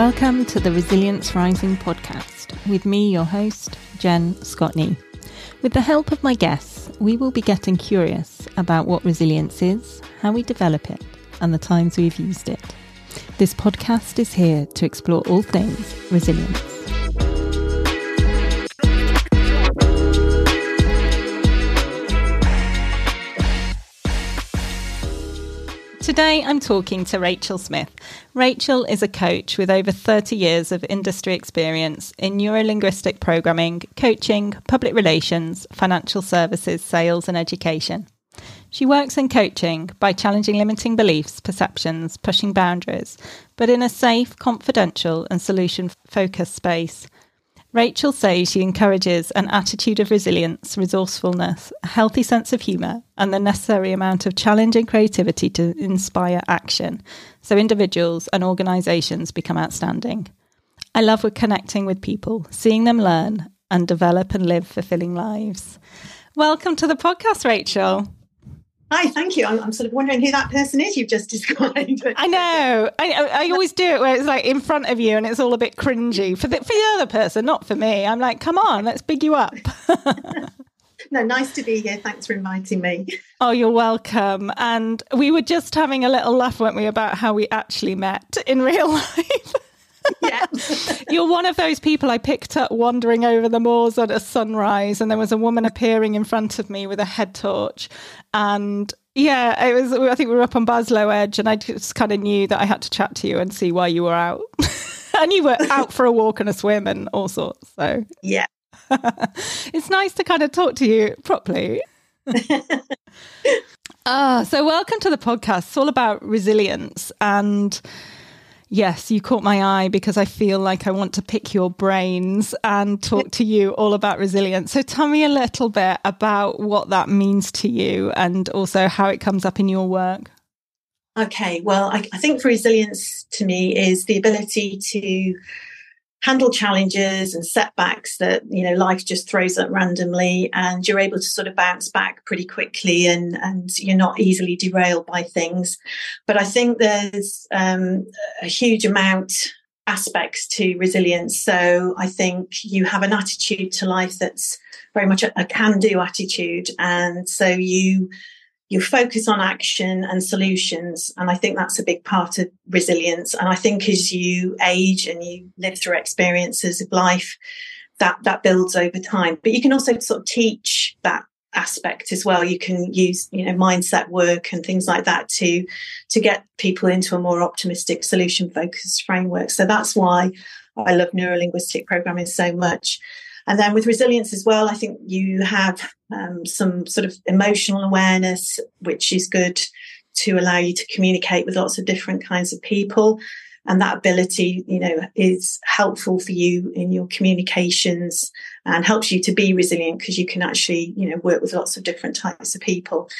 Welcome to the Resilience Rising podcast with me, your host, Jen Scotney. With the help of my guests, we will be getting curious about what resilience is, how we develop it, and the times we've used it. This podcast is here to explore all things resilience. Today, I'm talking to Rachel Smith. Rachel is a coach with over 30 years of industry experience in neurolinguistic programming, coaching, public relations, financial services, sales, and education. She works in coaching by challenging limiting beliefs, perceptions, pushing boundaries, but in a safe, confidential, and solution focused space Rachel says she encourages an attitude of resilience, resourcefulness, a healthy sense of humour, and the necessary amount of challenge and creativity to inspire action so individuals and organisations become outstanding. I love connecting with people, seeing them learn and develop and live fulfilling lives. Welcome to the podcast, Rachel. Hi, thank you. I'm, I'm, sort of wondering who that person is you've just described. I know. I, I always do it where it's like in front of you and it's all a bit cringy for the, for the other person, not for me. I'm like, come on, let's big you up. no, nice to be here. Thanks for inviting me. Oh, you're welcome. And we were just having a little laugh, weren't we, about how we actually met in real life. Yeah. You're one of those people I picked up wandering over the moors at a sunrise, and there was a woman appearing in front of me with a head torch. And yeah, it was, I think we were up on Baslow Edge, and I just kind of knew that I had to chat to you and see why you were out. and you were out for a walk and a swim and all sorts. So, yeah. it's nice to kind of talk to you properly. Ah, so welcome to the podcast. It's all about resilience and Yes, you caught my eye because I feel like I want to pick your brains and talk to you all about resilience. So tell me a little bit about what that means to you and also how it comes up in your work. Okay, well, I, I think resilience to me is the ability to handle challenges and setbacks that you know life just throws up randomly and you're able to sort of bounce back pretty quickly and and you're not easily derailed by things. But i think there's um, a huge amount aspects to resilience. So i think you have an attitude to life that's very much a, a can do attitude and so you you focus on action and solutions. And I think that's a big part of resilience. And I think as you age and you live through experiences of life, that, that builds over time. But you can also sort of teach that aspect as well. You can use, you know, mindset work and things like that to, to get people into a more optimistic solution focused framework. So that's why I love neurolinguistic programming so much. And then with resilience as well, I think you have um, some sort of emotional awareness, which is good to allow you to communicate with lots of different kinds of people. And that ability, you know, is helpful for you in your communications and helps you to be resilient because you can actually, you know, work with lots of different types of people.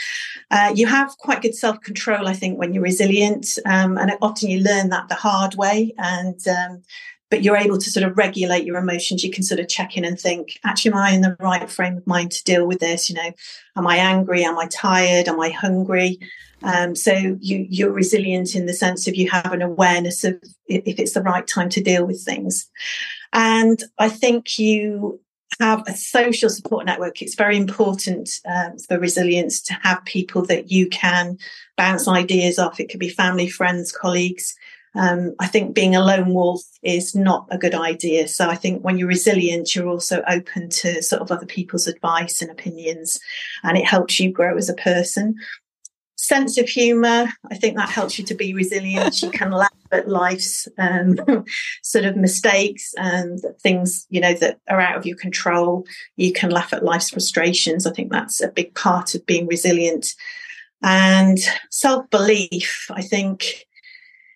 Uh, you have quite good self control, I think, when you're resilient. Um, and often you learn that the hard way. And um, but you're able to sort of regulate your emotions. You can sort of check in and think, actually, am I in the right frame of mind to deal with this? You know, am I angry? Am I tired? Am I hungry? Um, so you you're resilient in the sense of you have an awareness of if it's the right time to deal with things. And I think you have a social support network. It's very important um, for resilience to have people that you can bounce ideas off. It could be family, friends, colleagues um, I think being a lone wolf is not a good idea. So I think when you're resilient, you're also open to sort of other people's advice and opinions, and it helps you grow as a person. Sense of humour, I think that helps you to be resilient. you can laugh at life's um, sort of mistakes and things, you know, that are out of your control. You can laugh at life's frustrations. I think that's a big part of being resilient. And self belief, I think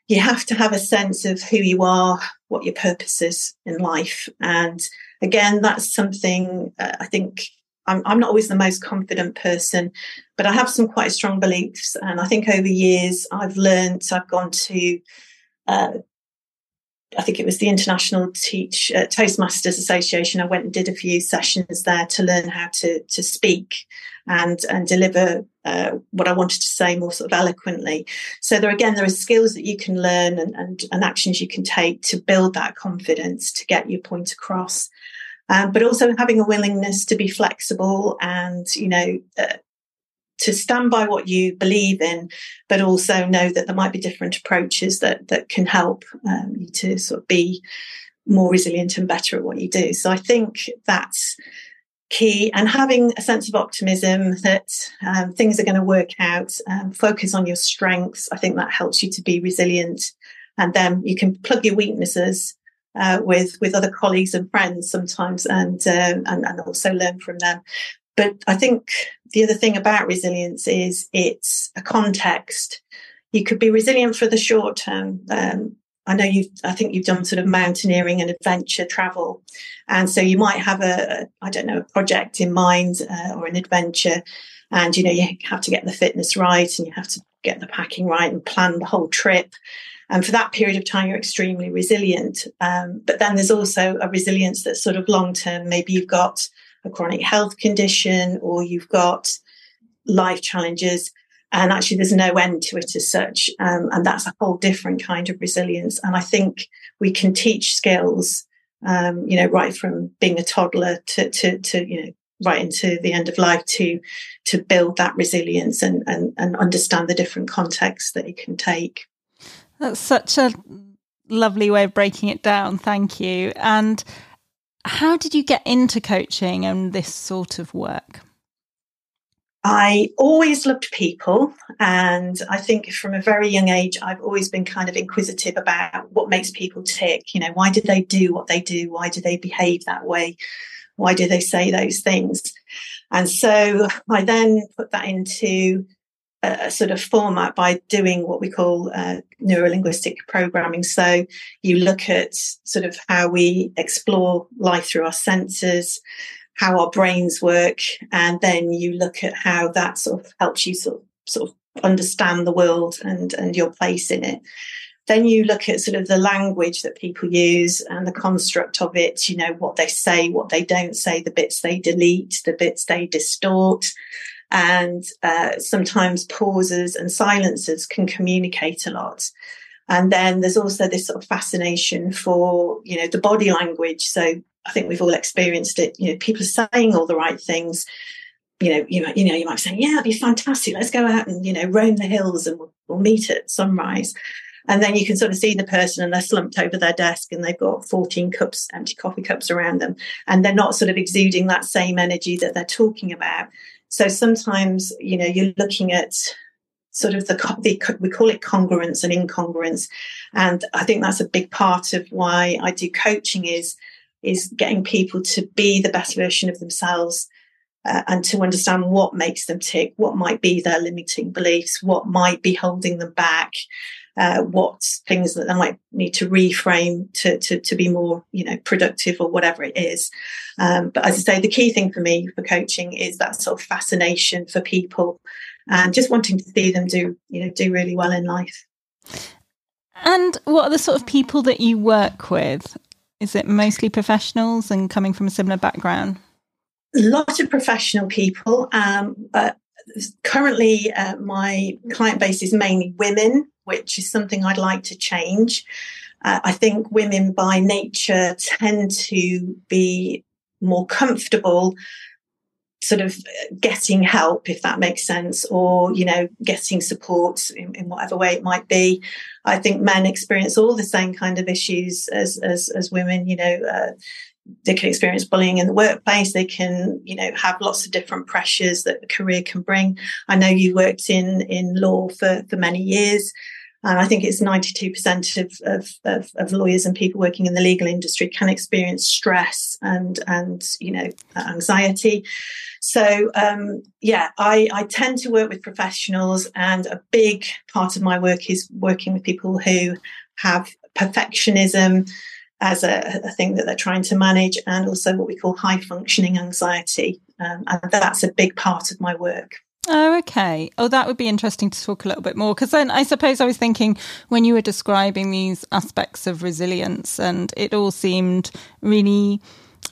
you have to have a sense of who you are, what your purpose is in life. And again, that's something uh, I think I'm, I'm, not always the most confident person, but I have some quite strong beliefs. And I think over years I've learned, I've gone to uh, I think it was the International Teach uh, Toastmasters Association. I went and did a few sessions there to learn how to to speak and and deliver uh, what I wanted to say more sort of eloquently. So there again, there are skills that you can learn and, and, and actions you can take to build that confidence to get your point across. Um, but also having a willingness to be flexible and you know uh, to stand by what you believe in, but also know that there might be different approaches that that can help um, you to sort of be more resilient and better at what you do. So I think that's key, and having a sense of optimism that um, things are going to work out. Um, focus on your strengths. I think that helps you to be resilient, and then you can plug your weaknesses. Uh, with with other colleagues and friends sometimes, and, uh, and and also learn from them. But I think the other thing about resilience is it's a context. You could be resilient for the short term. Um, I know you. I think you've done sort of mountaineering and adventure travel, and so you might have a, I don't know, a project in mind uh, or an adventure, and you know you have to get the fitness right and you have to get the packing right and plan the whole trip. And for that period of time, you're extremely resilient. Um, but then there's also a resilience that's sort of long term. Maybe you've got a chronic health condition or you've got life challenges. And actually there's no end to it as such. Um, and that's a whole different kind of resilience. And i think we can teach skills um, you know right from being a toddler to, to, to you know right into the end of life to to build that resilience and and, and understand the different contexts that it can take. That's such a lovely way of breaking it down. Thank you. And how did you get into coaching and this sort of work? I always loved people. And I think from a very young age, I've always been kind of inquisitive about what makes people tick. You know, why do they do what they do? Why do they behave that way? Why do they say those things? And so I then put that into a, sort of format by doing what we call uh, neurolinguistic programming. So you look at sort of how we explore life through our senses, how our brains work, and then you look at how that sort of helps you sort of, sort of understand the world and and your place in it then you look at sort of the language that people use and the construct of it, you know, what they say, what they don't say, the bits they delete, the bits they distort, and uh, sometimes pauses and silences can communicate a lot. And then there's also this sort of fascination for, you know, the body language. So I think we've all experienced it. You know, people are saying all the right things. You know, you might, you know, you might say, "Yeah, it'd be fantastic. Let's go out and you know, roam the hills, and we'll, we'll meet at sunrise." And then you can sort of see the person and they're slumped over their desk and they've got 14 cups, empty coffee cups around them. And they're not sort of exuding that same energy that they're talking about. So sometimes, you know, you're looking at sort of the, the, we call it congruence and incongruence. And i think that's a big part of why i do coaching is is getting people to be the best version of themselves uh, and to understand what makes them tick what might be their limiting beliefs what might be holding them back uh, what things that they might need to reframe to, to, to be more, you know, productive or whatever it is. Um, but as I say, the key thing for me for coaching is that sort of fascination for people and just wanting to see them do, you know, do really well in life. And what are the sort of people that you work with? Is it mostly professionals and coming from a similar background? A lot of professional people. Um, currently, uh, my client base is mainly women which is something I'd like to change. Uh, I think women by nature tend to be more comfortable sort of getting help if that makes sense or you know getting support in, in, whatever way it might be i think men experience all the same kind of issues as as, as women you know uh, they can experience bullying in the workplace. They can, you know, have lots of different pressures that a career can bring. I know you worked in in law for for many years. And I think it's 92% of, of, of, of, lawyers and people working in the legal industry can experience stress and, and you know, anxiety. So, um, yeah, I, I tend to work with professionals, and a big part of my work is working with people who have perfectionism, as a, a, thing that they're trying to manage, and also what we call high functioning anxiety. Um, and that's a big part of my work. Oh, okay. Oh, that would be interesting to talk a little bit more because then I suppose I was thinking when you were describing these aspects of resilience and it all seemed really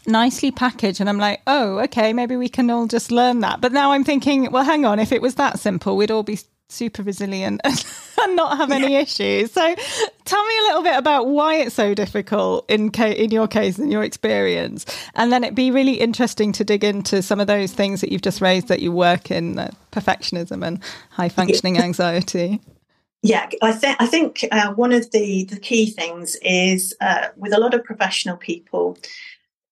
nicely packaged and I'm like, "Oh, okay, maybe we can all just learn that." But now I'm thinking, well, hang on, if it was that simple, we'd all be super resilient and not have any yeah. issues. So, tell me a little bit about why it's so difficult in ca- in your case, and your experience, and then it'd be really interesting to dig into some of those things that you've just raised that you work in uh, perfectionism and high functioning anxiety. Yeah, I think I think uh, one of the the key things is uh, with a lot of professional people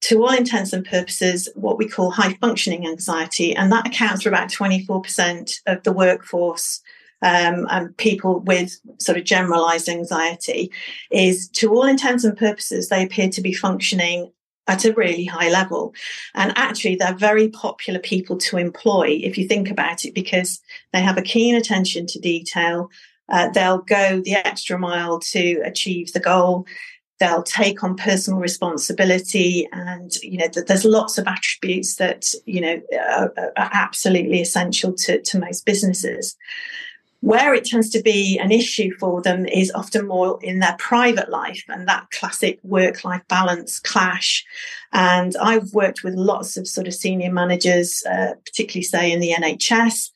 to all intents and purposes, what we call high functioning anxiety, and that accounts for about 24% of the workforce um, and people with sort of generalized anxiety, is to all intents and purposes, they appear to be functioning at a really high level. And actually, they're very popular people to employ if you think about it, because they have a keen attention to detail. Uh, they'll go the extra mile to achieve the goal they'll take on personal responsibility and you know there's lots of attributes that you know are, are absolutely essential to, to most businesses where it tends to be an issue for them is often more in their private life and that classic work life balance clash. And I've worked with lots of sort of senior managers, uh, particularly say in the NHS,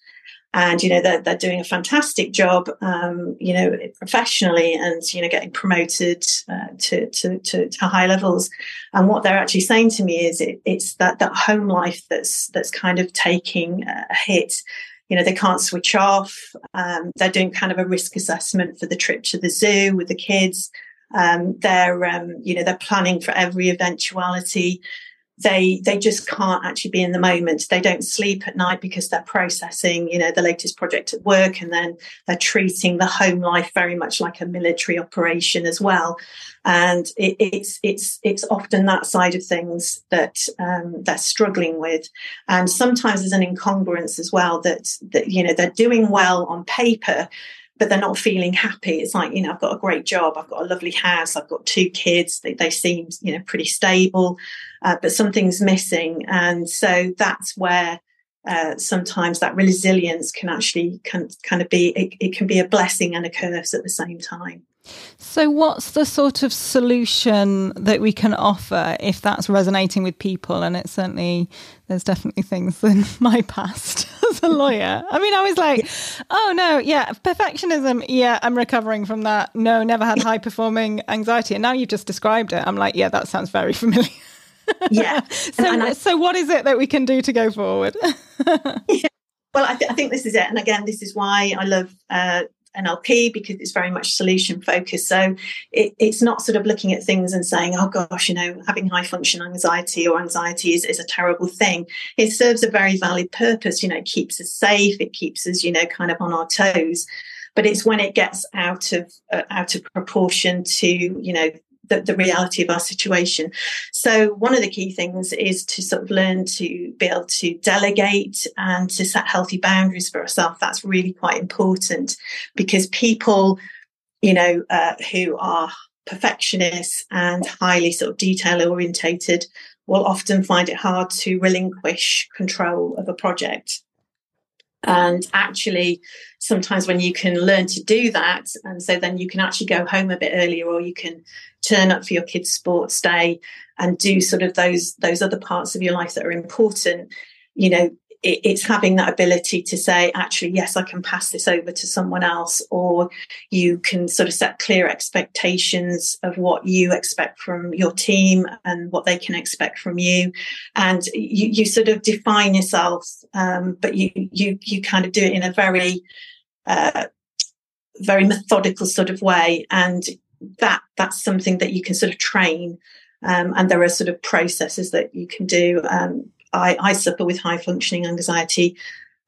and you know they're, they're doing a fantastic job um, you know professionally and you know getting promoted uh, to, to, to, to, high levels. And what they're actually saying to me is it, it's that that home life that's that's kind of taking a hit. You know they can't switch off. Um, they're doing kind of a risk assessment for the trip to the zoo with the kids. Um, they're um, you know they're planning for every eventuality they they just can't actually be in the moment. They don't sleep at night because they're processing you know the latest project at work and then they're treating the home life very much like a military operation as well. And it, it's it's it's often that side of things that um, they're struggling with. And sometimes there's an incongruence as well that that you know they're doing well on paper but they're not feeling happy. It's like, you know, I've got a great job, I've got a lovely house, I've got two kids, they, they seem, you know, pretty stable, uh, but something's missing. And so that's where uh, sometimes that resilience can actually can, kind of be, it, it can be a blessing and a curse at the same time. So, what's the sort of solution that we can offer if that's resonating with people? And it's certainly, there's definitely things in my past as a lawyer. I mean, I was like, oh no, yeah, perfectionism. Yeah, I'm recovering from that. No, never had high performing anxiety. And now you've just described it. I'm like, yeah, that sounds very familiar. Yeah. so, I, so, what is it that we can do to go forward? yeah. Well, I, th- I, think this is it. And again, this is why I love uh, NLP because it's very much solution focused. So it, it's not sort of looking at things and saying, oh gosh, you know, having high function anxiety or anxiety is, is a terrible thing. It serves a very valid purpose. You know, it keeps us safe, it keeps us, you know, kind of on our toes. But it's when it gets out of uh, out of proportion to you know the, the, reality of our situation. So, one of the key things is to sort of learn to be able to delegate and to set healthy boundaries for ourselves. That's really quite important because people, you know, uh, who are perfectionists and highly sort of detail orientated will often find it hard to relinquish control of a project. And actually, sometimes when you can learn to do that, and so then you can actually go home a bit earlier, or you can turn up for your kids' sports day and do sort of those those other parts of your life that are important. You know, it, it's having that ability to say, actually, yes, I can pass this over to someone else, or you can sort of set clear expectations of what you expect from your team and what they can expect from you, and you, you sort of define yourself, um, but you you you kind of do it in a very uh, very methodical sort of way, and that that's something that you can sort of train. Um, and there are sort of processes that you can do. Um, I, I suffer with high functioning anxiety.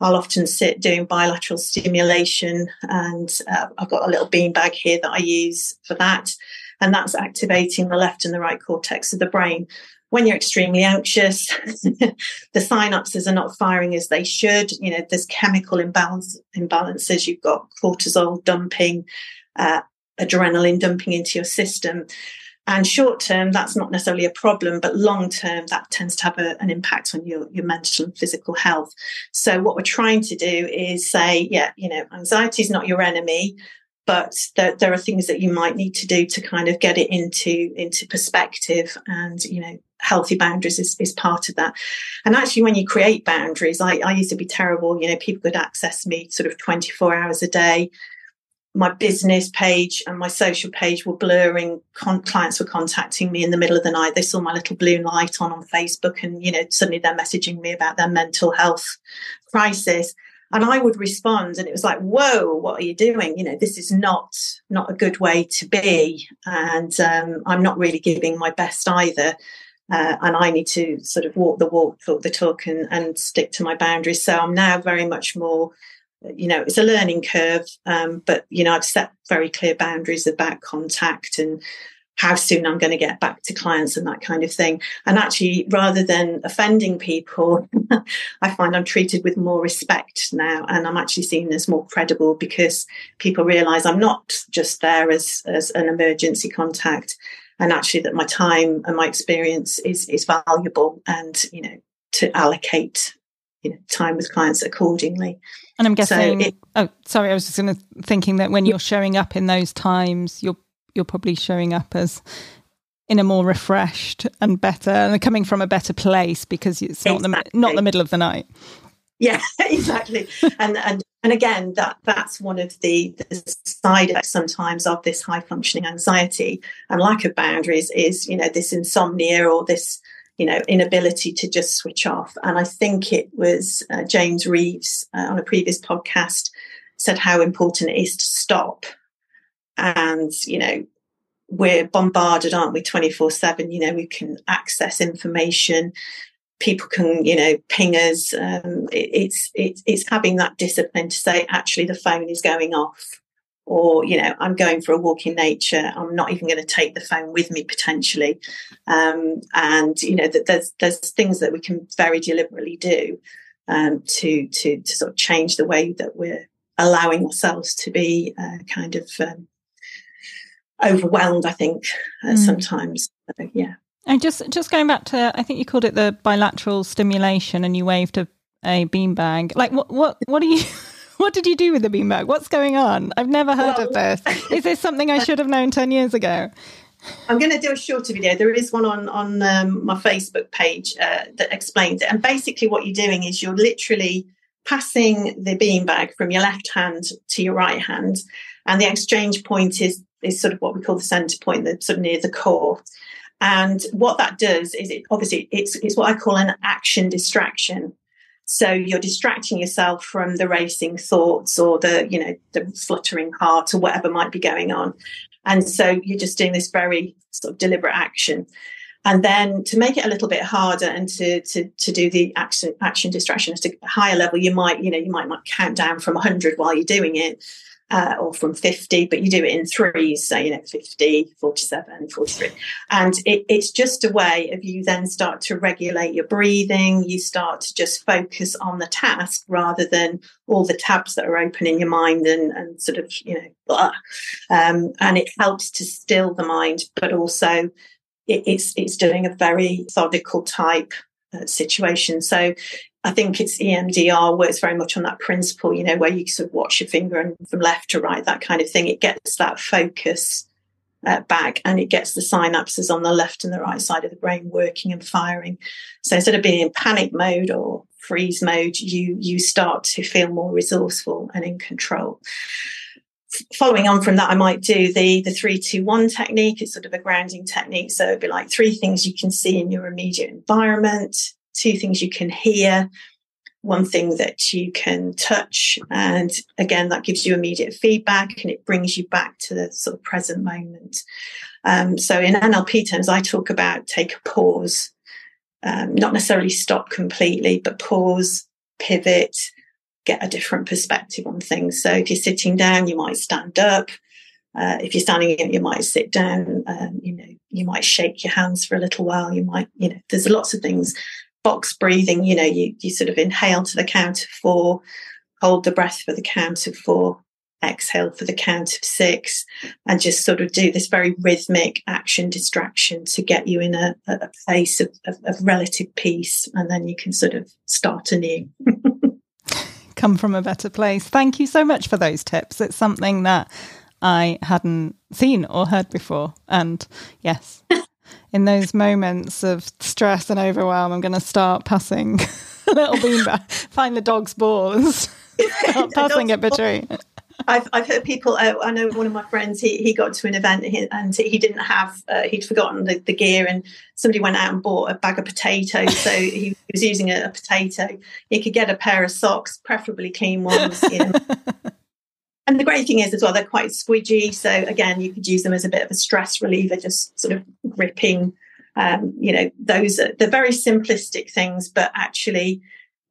I'll often sit doing bilateral stimulation, and uh, I've got a little beanbag here that I use for that. And that's activating the left and the right cortex of the brain. When you're extremely anxious, the synapses are not firing as they should. You know, there's chemical imbalance, imbalances. You've got cortisol dumping, uh, adrenaline dumping into your system. And short term, that's not necessarily a problem, but long term, that tends to have a, an impact on your, your mental and physical health. So, what we're trying to do is say, yeah, you know, anxiety is not your enemy, but there, there are things that you might need to do to kind of get it into into perspective and you know healthy boundaries is, is part of that and actually when you create boundaries I, I used to be terrible you know people could access me sort of 24 hours a day my business page and my social page were blurring. Con- clients were contacting me in the middle of the night. They saw my little blue light on on Facebook, and you know suddenly they're messaging me about their mental health crisis. And I would respond, and it was like, "Whoa, what are you doing? You know, this is not not a good way to be, and um, I'm not really giving my best either." Uh, and I need to sort of walk the walk, talk the talk, and, and stick to my boundaries. So I'm now very much more you know it's a learning curve um, but you know i've set very clear boundaries about contact and how soon i'm going to get back to clients and that kind of thing. And actually rather than offending people i find i'm treated with more respect now and i'm actually seen as more credible because people realize i'm not just there as as an emergency contact and actually that my time and my experience is is valuable and you know to allocate you know, time with clients accordingly. And I'm guessing. So it, oh, sorry, I was just going to thinking that when you're showing up in those times, you're you're probably showing up as in a more refreshed and better, and coming from a better place because it's not exactly. the not the middle of the night. Yeah, exactly. and and and again, that that's one of the, the side effects sometimes of this high functioning anxiety and lack of boundaries is you know this insomnia or this you know, inability to just switch off. And I think it was uh, James Reeves uh, on a previous podcast said how important it is to stop. And, you know, we're bombarded, aren't we, 24 7? You know, we can access information. People can, you know, ping us. Um, it, it's, it's, it's having that discipline to say, actually, the phone is going off or you know i'm going for a walk in nature i'm not even going to take the phone with me potentially. Um, and you know that there's there's things that we can very deliberately do um, to to to sort of change the way that we're allowing ourselves to be uh, kind of um, overwhelmed i think uh, mm. sometimes. So, yeah. And just just going back to i think you called it the bilateral stimulation and you waved a, a beanbag. Like what what what are you what did you do with the beanbag? What's going on? I've never heard well, of this. Is this something I should have known 10 years ago? I'm going to do a shorter video. There is one on on um, my Facebook page uh, that explains it. And basically, what you're doing is you're literally passing the beanbag from your left hand to your right hand, and the exchange point is is sort of what we call the center point, the sort of near the core. And what that does is it obviously it's it's what I call an action distraction. So you're distracting yourself from the racing thoughts or the, you know, the fluttering heart or whatever might be going on. And so you're just doing this very sort of deliberate action. And then to make it a little bit harder and to to to do the action action distraction at a higher level, you might, you know, you might not count down from 100 while you're doing it uh, or from 50, but you do it in threes. So, you know, 50, 47, 43. And it, it's just a way of you then start to regulate your breathing. You start to just focus on the task rather than all the tabs that are open in your mind and, and sort of, you know, blah. Um, and it helps to still the mind, but also it, it's, it's doing a very methodical type uh, situation. So I think it's EMDR works very much on that principle, you know, where you sort of watch your finger and from left to right, that kind of thing. It gets that focus uh, back and it gets the synapses on the left and the right side of the brain working and firing. So instead of being in panic mode or freeze mode, you you start to feel more resourceful and in control. Following on from that, I might do the the three two one technique. It's sort of a grounding technique. So it'd be like three things you can see in your immediate environment, two things you can hear, one thing that you can touch. And again, that gives you immediate feedback and it brings you back to the sort of present moment. Um, so in NLP terms, I talk about take a pause, um, not necessarily stop completely, but pause, pivot, get a different perspective on things. So if you're sitting down, you might stand up. Uh, if you're standing you might sit down. Um, you know, you might shake your hands for a little while. You might, you know, there's lots of things box breathing, you know, you, you sort of inhale to the count of four, hold the breath for the count of four, exhale for the count of six, and just sort of do this very rhythmic action distraction to get you in a, a place of, of, of relative peace. And then you can sort of start anew. Come from a better place. Thank you so much for those tips. It's something that I hadn't seen or heard before. And yes, in those moments of stress and overwhelm, I'm going to start passing a little beanbag, find the dog's balls, start passing it between. I've, I've heard people. Uh, I know one of my friends. He, he got to an event and he didn't have. Uh, he'd forgotten the, the, gear, and somebody went out and bought a bag of potatoes. So he was using a, a potato. He could get a pair of socks, preferably clean ones. You know. and the great thing is as well, they're quite squidgy. So again, you could use them as a bit of a stress reliever, just sort of gripping. Um, you know, those are they're very simplistic things, but actually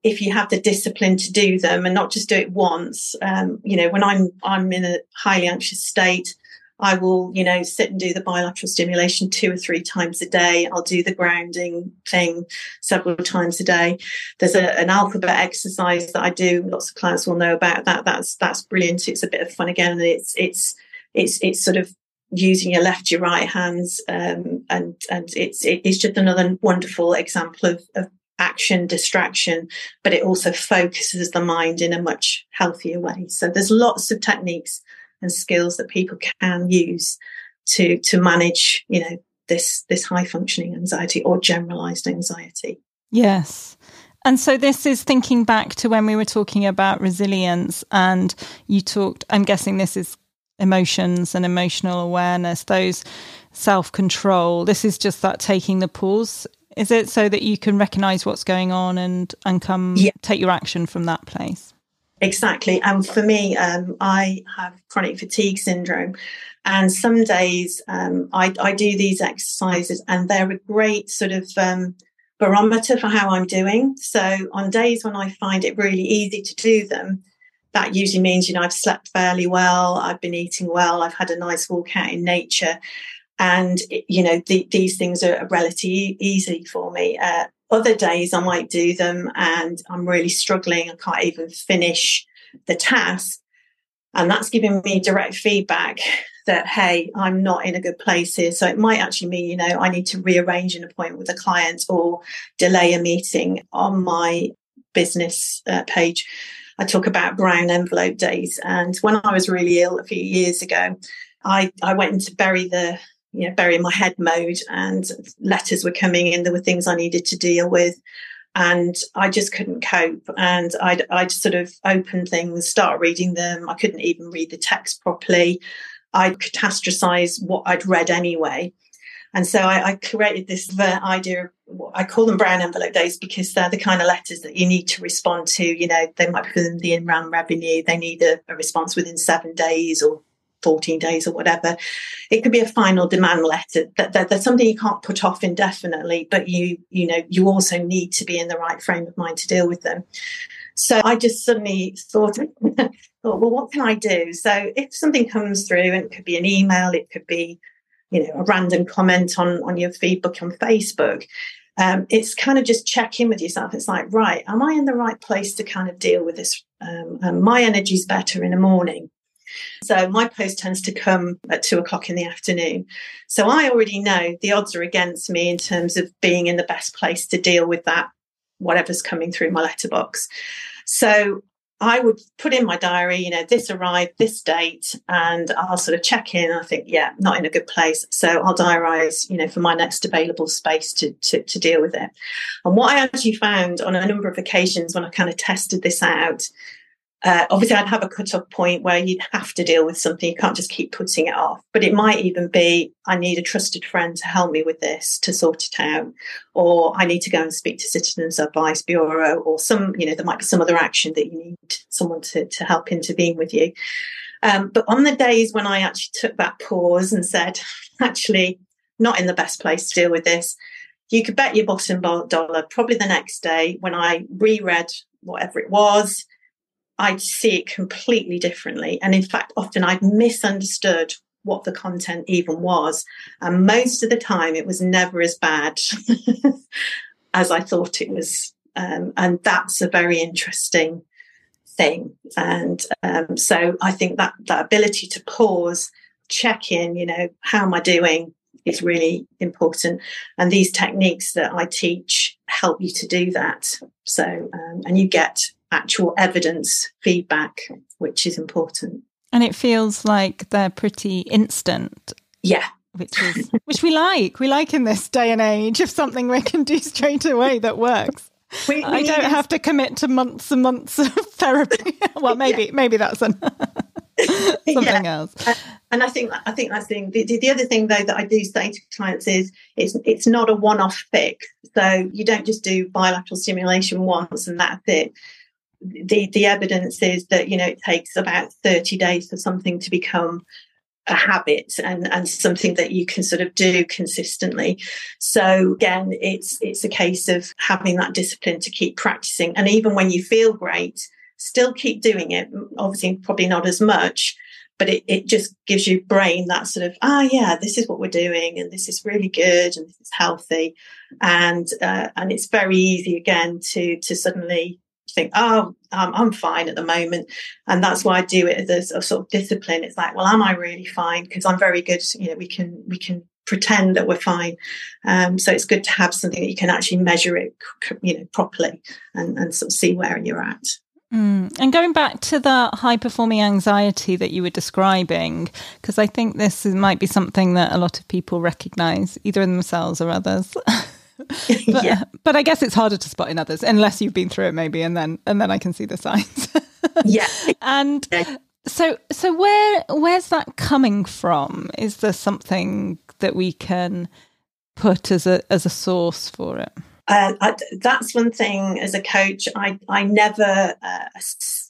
if you have the discipline to do them and not just do it once um, you know when i'm i'm in a highly anxious state i will you know sit and do the bilateral stimulation two or three times a day. I'll do the grounding thing several times a day. There's a, an alphabet exercise that i do. Lots of clients will know about that. That's that's brilliant. It's a bit of fun again and it's it's it's it's sort of using your left your right hands um, and and it's it's just another wonderful example of, of action distraction, but it also focuses the mind in a much healthier way. So there's lots of techniques and skills that people can use to to manage, you know, this this high functioning anxiety or generalized anxiety. Yes. And so this is thinking back to when we were talking about resilience and you talked I'm guessing this is emotions and emotional awareness, those self control. This is just that taking the pause is it so that you can recognize what's going on and and come yeah. take your action from that place? Exactly. And for me, um, I have chronic fatigue syndrome. And some days um, I, I, do these exercises, and they're a great sort of um, barometer for how I'm doing. So on days when I find it really easy to do them, that usually means, you know, I've slept fairly well, I've been eating well, I've had a nice walk out in nature and you know the, these things are relatively easy for me uh, other days i might do them and i'm really struggling i can't even finish the task. And that's giving me direct feedback that hey i'm not in a good place here. So it might actually mean you know i need to rearrange an appointment with a client or delay a meeting on my business uh, page. I talk about brown envelope days. And when i was really ill a few years ago I, I went into bury the you know, bury my head mode and letters were coming in. There were things I needed to deal with. And I just couldn't cope. And I'd, I'd sort of open things, start reading them. I couldn't even read the text properly. I'd catastrophize what I'd read anyway. And so I, I created this idea of what I call them brown envelope days because they're the kind of letters that you need to respond to. You know, they might be the Inland Revenue, they need a, a response within seven days or 14 days or whatever. It could be a final demand letter that, that, that's something you can't put off indefinitely, but you, you know, you also need to be in the right frame of mind to deal with them. So I just suddenly thought, thought, well, what can I do? So if something comes through, and it could be an email, it could be, you know, a random comment on on your feedback on Facebook. Um, it's kind of just check in with yourself. It's like, right, am I in the right place to kind of deal with this? Um, and my energy's better in the morning. So my post tends to come at two o'clock in the afternoon. So I already know the odds are against me in terms of being in the best place to deal with that, whatever's coming through my letterbox. So I would put in my diary, you know, this arrived, this date, and I'll sort of check in. I think, yeah, not in a good place. So I'll diarise, you know, for my next available space to, to, to deal with it. And what I actually found on a number of occasions when I kind of tested this out uh, obviously, I'd have a cut-off point where you'd have to deal with something. You can't just keep putting it off. But it might even be, I need a trusted friend to help me with this, to sort it out, or I need to go and speak to Citizens Advice Bureau, or some, you know, there might be some other action that you need someone to, to help intervene with you. Um, but on the days when I actually took that pause and said, actually, not in the best place to deal with this, you could bet your bottom dollar probably the next day when I reread whatever it was I'd see it completely differently. And in fact, often I'd misunderstood what the content even was. And most of the time, it was never as bad as I thought it was. Um, and that's a very interesting thing. And um, so I think that that ability to pause, check in, you know, how am I doing? is really important. And these techniques that I teach help you to do that. So, um, and you get actual evidence feedback, which is important. And it feels like they're pretty instant. Yeah. Which is which we like. We like in this day and age of something we can do straight away that works. We, we I don't have to commit to months and months of therapy. well, maybe yeah. maybe that's an something yeah. else. Uh, and I think I think that's the thing. The, the, other thing though that I do say to clients is it's it's not a one-off fix. So you don't just do bilateral stimulation once and that's it. The the evidence is that you know it takes about 30 days for something to become a habit and and something that you can sort of do consistently. So again it's it's a case of having that discipline to keep practicing. And even when you feel great still keep doing it obviously probably not as much but it, it just gives your brain that sort of ah yeah this is what we're doing and this is really good and this is healthy. And uh, and it's very easy again to to suddenly think, oh, um, I'm fine at the moment. And that's why I do it as a, sort of discipline. It's like, well, am I really fine? Because I'm very good. You know, we can, we can pretend that we're fine. Um, so it's good to have something that you can actually measure it, you know, properly and, and sort of see where you're at. Mm. And going back to the high performing anxiety that you were describing, because I think this might be something that a lot of people recognize, either in themselves or others. but, yeah. but I guess it's harder to spot in others unless you've been through it maybe and then and then I can see the signs. yeah. And so so where where's that coming from? Is there something that we can put as a as a source for it? Uh, I, that's one thing as a coach. I I never uh,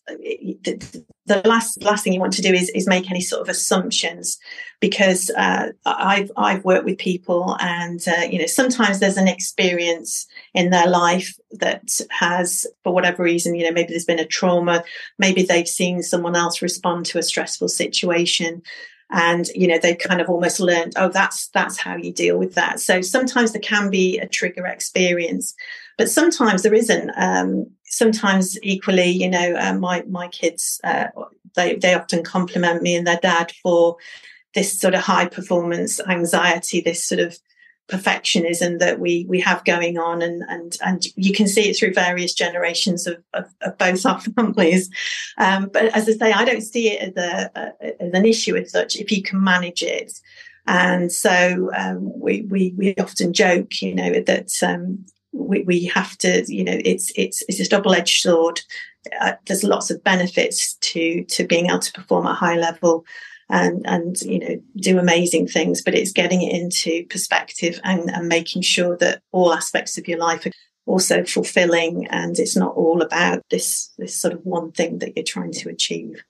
the, the, last last thing you want to do is is make any sort of assumptions because uh, I've I've worked with people and uh, you know sometimes there's an experience in their life that has for whatever reason you know maybe there's been a trauma maybe they've seen someone else respond to a stressful situation and you know they've kind of almost learned oh that's that's how you deal with that. So sometimes there can be a trigger experience but sometimes there isn't um, sometimes equally you know uh, my my kids uh, they they often compliment me and their dad for this sort of high performance anxiety this sort of perfectionism that we we have going on. And and and you can see it through various generations of, of, of both our families. Um, but as i say i don't see it as a, a, as an issue as such if you can manage it. And so um, we, we we often joke you know that um, we, we have to you know it's it's it's a double-edged sword. Uh, there's lots of benefits to to being able to perform at a high level and and you know do amazing things but it's getting it into perspective and, and making sure that all aspects of your life are also fulfilling and it's not all about this this sort of one thing that you're trying to achieve.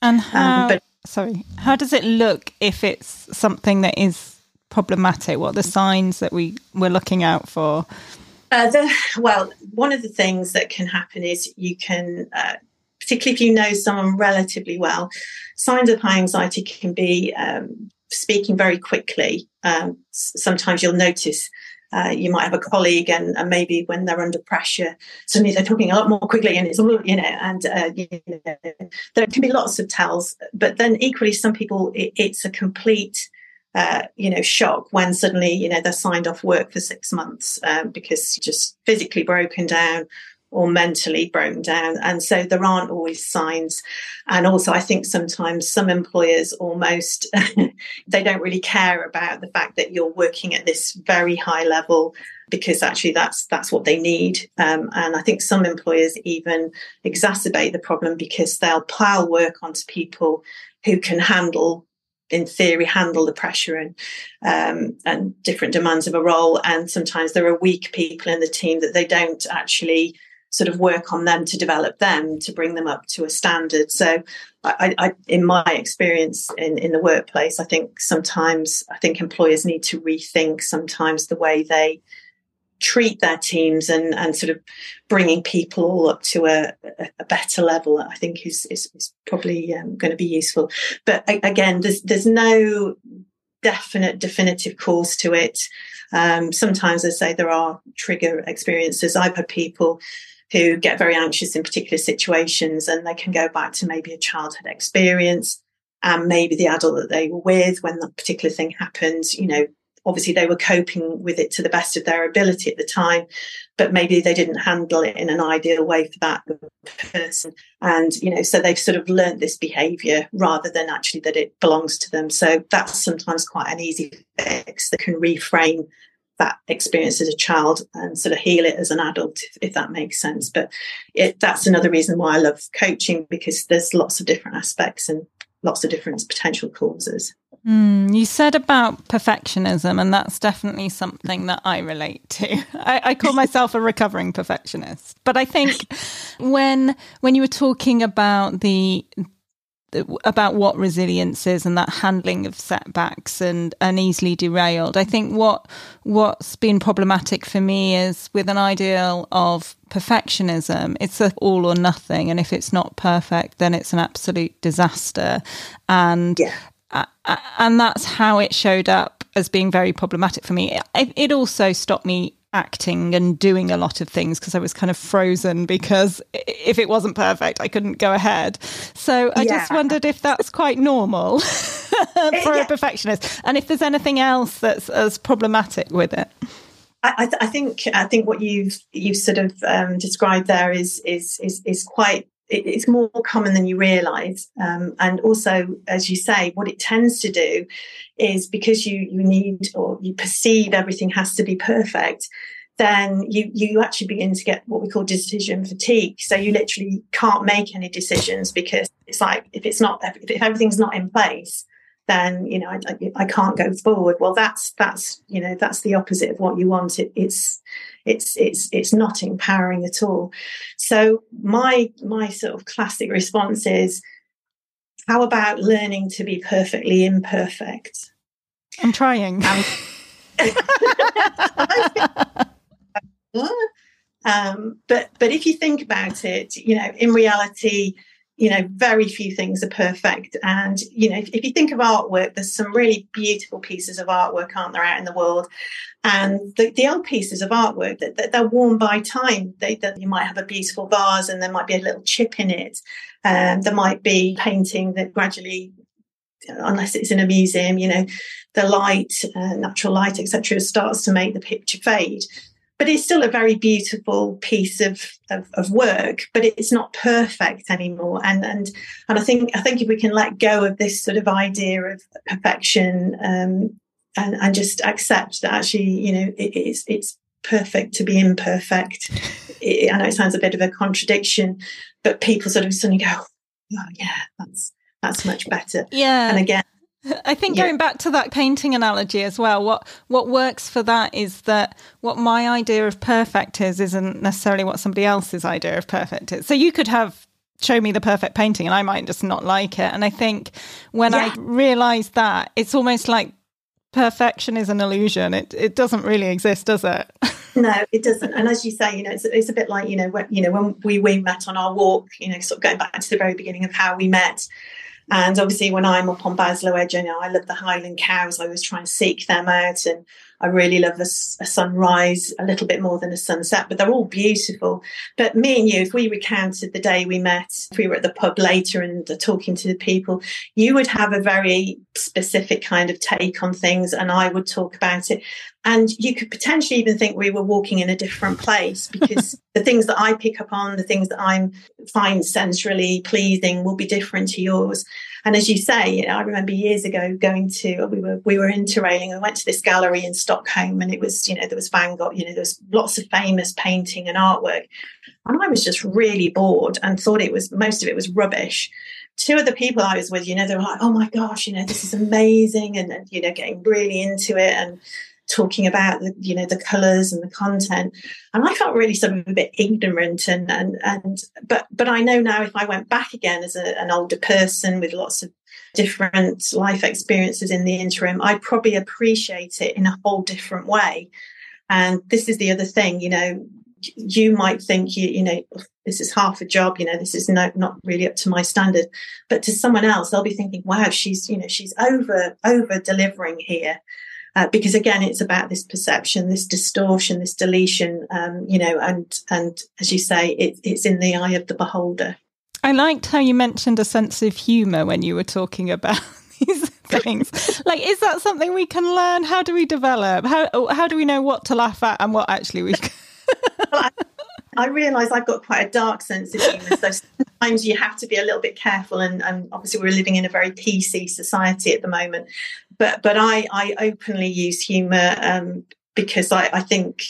And um, how um, but, sorry how does it look if it's something that is problematic? What are the signs that we we're looking out for uh, the, well, one of the things that can happen is you can uh, particularly if you know someone relatively well, signs of high anxiety can be um, speaking very quickly. Um, sometimes you'll notice uh, you might have a colleague, and, and, maybe when they're under pressure, suddenly they're talking a lot more quickly, and it's all you know. And uh, you know, there can be lots of tells, but then equally, some people it, it's a complete. Uh, you know, shock when suddenly, you know, they're signed off work for six months um, because just physically broken down or mentally broken down. And so there aren't always signs. And also, I think sometimes some employers almost they don't really care about the fact that you're working at this very high level because actually that's that's what they need. Um, and I think some employers even exacerbate the problem because they'll pile work onto people who can handle in theory handle the pressure and um, and different demands of a role and sometimes there are weak people in the team that they don't actually sort of work on them to develop them to bring them up to a standard. So, I, I, in my experience in, in the workplace, I think sometimes I think employers need to rethink sometimes the way they treat their teams and, and sort of bringing people all up to a, a better level. I think is is, is probably um, going to be useful. But again, there's there's no definite definitive cause to it. Um, sometimes I say there are trigger experiences. I've had people who get very anxious in particular situations and they can go back to maybe a childhood experience and maybe the adult that they were with when that particular thing happened, you know, obviously they were coping with it to the best of their ability at the time, but maybe they didn't handle it in an ideal way for that person. And, you know, so they've sort of learned this behavior rather than actually that it belongs to them. So that's sometimes quite an easy fix that can reframe that experience as a child and sort of heal it as an adult, if, if that makes sense. But it, that's another reason why I love coaching because there's lots of different aspects and lots of different potential causes. Mm, you said about perfectionism, and that's definitely something that I relate to. I, I call myself a recovering perfectionist, but I think when when you were talking about the about what resilience is and that handling of setbacks and, and easily derailed. I think what what's been problematic for me is with an ideal of perfectionism, it's a all or nothing, and if it's not perfect, then it's an absolute disaster. And yeah and that's how it showed up as being very problematic for me. It, it also stopped me acting and doing a lot of things because I was kind of frozen because if it wasn't perfect, I couldn't go ahead. So I yeah. just wondered if that's quite normal for yeah. a perfectionist, and if there's anything else that's as problematic with it. I, I, think I think what you've you've sort of um, described there is is is is quite it's more common than you realize. Um, and also, as you say, what it tends to do is because you, you need or you perceive everything has to be perfect, then you, you actually begin to get what we call decision fatigue. So you literally can't make any decisions because it's like, if it's not, if everything's not in place, then you know I, I, can't go forward well that's that's you know that's the opposite of what you want it, it's it's it's it's not empowering at all. So my my sort of classic response is how about learning to be perfectly imperfect? I'm trying. Um, but but if you think about it you know in reality you know, very few things are perfect. And, you know, if, if, you think of artwork, there's some really beautiful pieces of artwork, aren't there, out in the world? And the, the old pieces of artwork that, that they're worn by time. They, that you might have a beautiful vase and there might be a little chip in it. Um, there might be painting that gradually unless it's in a museum, you know, the light, uh, natural light, etc., starts to make the picture fade but it's still a very beautiful piece of, of, of, work but it's not perfect anymore. And and and i think i think if we can let go of this sort of idea of perfection um, and and just accept that actually you know it, it's it's perfect to be imperfect it, i know it sounds a bit of a contradiction but people sort of suddenly go oh yeah that's that's much better. Yeah. And again I think yeah. going back to that painting analogy as well, what what works for that is that what my idea of perfect is isn't necessarily what somebody else's idea of perfect is. So you could have show me the perfect painting and I might just not like it. And I think when yeah. I realized that, it's almost like perfection is an illusion. It it doesn't really exist, does it? no, it doesn't. And as you say, you know, it's, it's a bit like you know when you know when we we met on our walk. You know, sort of going back to the very beginning of how we met. And obviously, when I'm up on Baslow Edge, you know, I love the Highland cows. I always try and seek them out. And I really love a, a, sunrise a little bit more than a sunset, but they're all beautiful. But me and you, if we recounted the day we met, if we were at the pub later and talking to the people, you would have a very specific kind of take on things, and I would talk about it. And you could potentially even think we were walking in a different place because the things that I pick up on, the things that I find sensually pleasing will be different to yours. And as you say, you know, I remember years ago going to we were we were interrailing and went to this gallery in Stockholm and it was, you know, there was Van Gogh, you know, there was lots of famous painting and artwork. And I was just really bored and thought it was most of it was rubbish two of the people I was with, you know, they were like, oh my gosh, you know, this is amazing. And, and, you know, getting really into it. And talking about the you know the colors and the content. And i felt really sort of a bit ignorant and and and but but i know now if i went back again as a, an older person with lots of different life experiences in the interim i'd probably appreciate it in a whole different way. And this is the other thing you know you might think you you know oh, this is half a job you know this is no, not really up to my standard. But to someone else they'll be thinking wow she's you know she's over over delivering here uh, because again, it's about this perception, this distortion, this deletion, um, you know, and and as you say, it, it's in the eye of the beholder. I liked how you mentioned a sense of humour when you were talking about these things. like, is that something we can learn? How do we develop? How how do we know what to laugh at and what actually we? well, I, I realise I've got quite a dark sense of humour, so sometimes you have to be a little bit careful. And, and obviously, we're living in a very PC society at the moment. But but I I openly use humour um, because I, I think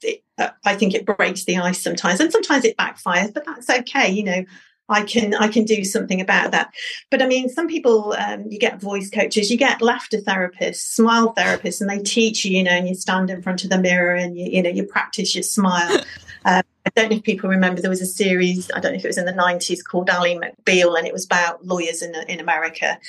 it, uh, I think it breaks the ice sometimes, and sometimes it backfires. But that's okay, you know. I can I can do something about that. But I mean, some people um, you get voice coaches, you get laughter therapists, smile therapists, and they teach you, you know, and you stand in front of the mirror and you you know you practice your smile. Um, I don't know if people remember there was a series. I don't know if it was in the nineties called Ally McBeal, and it was about lawyers in in America.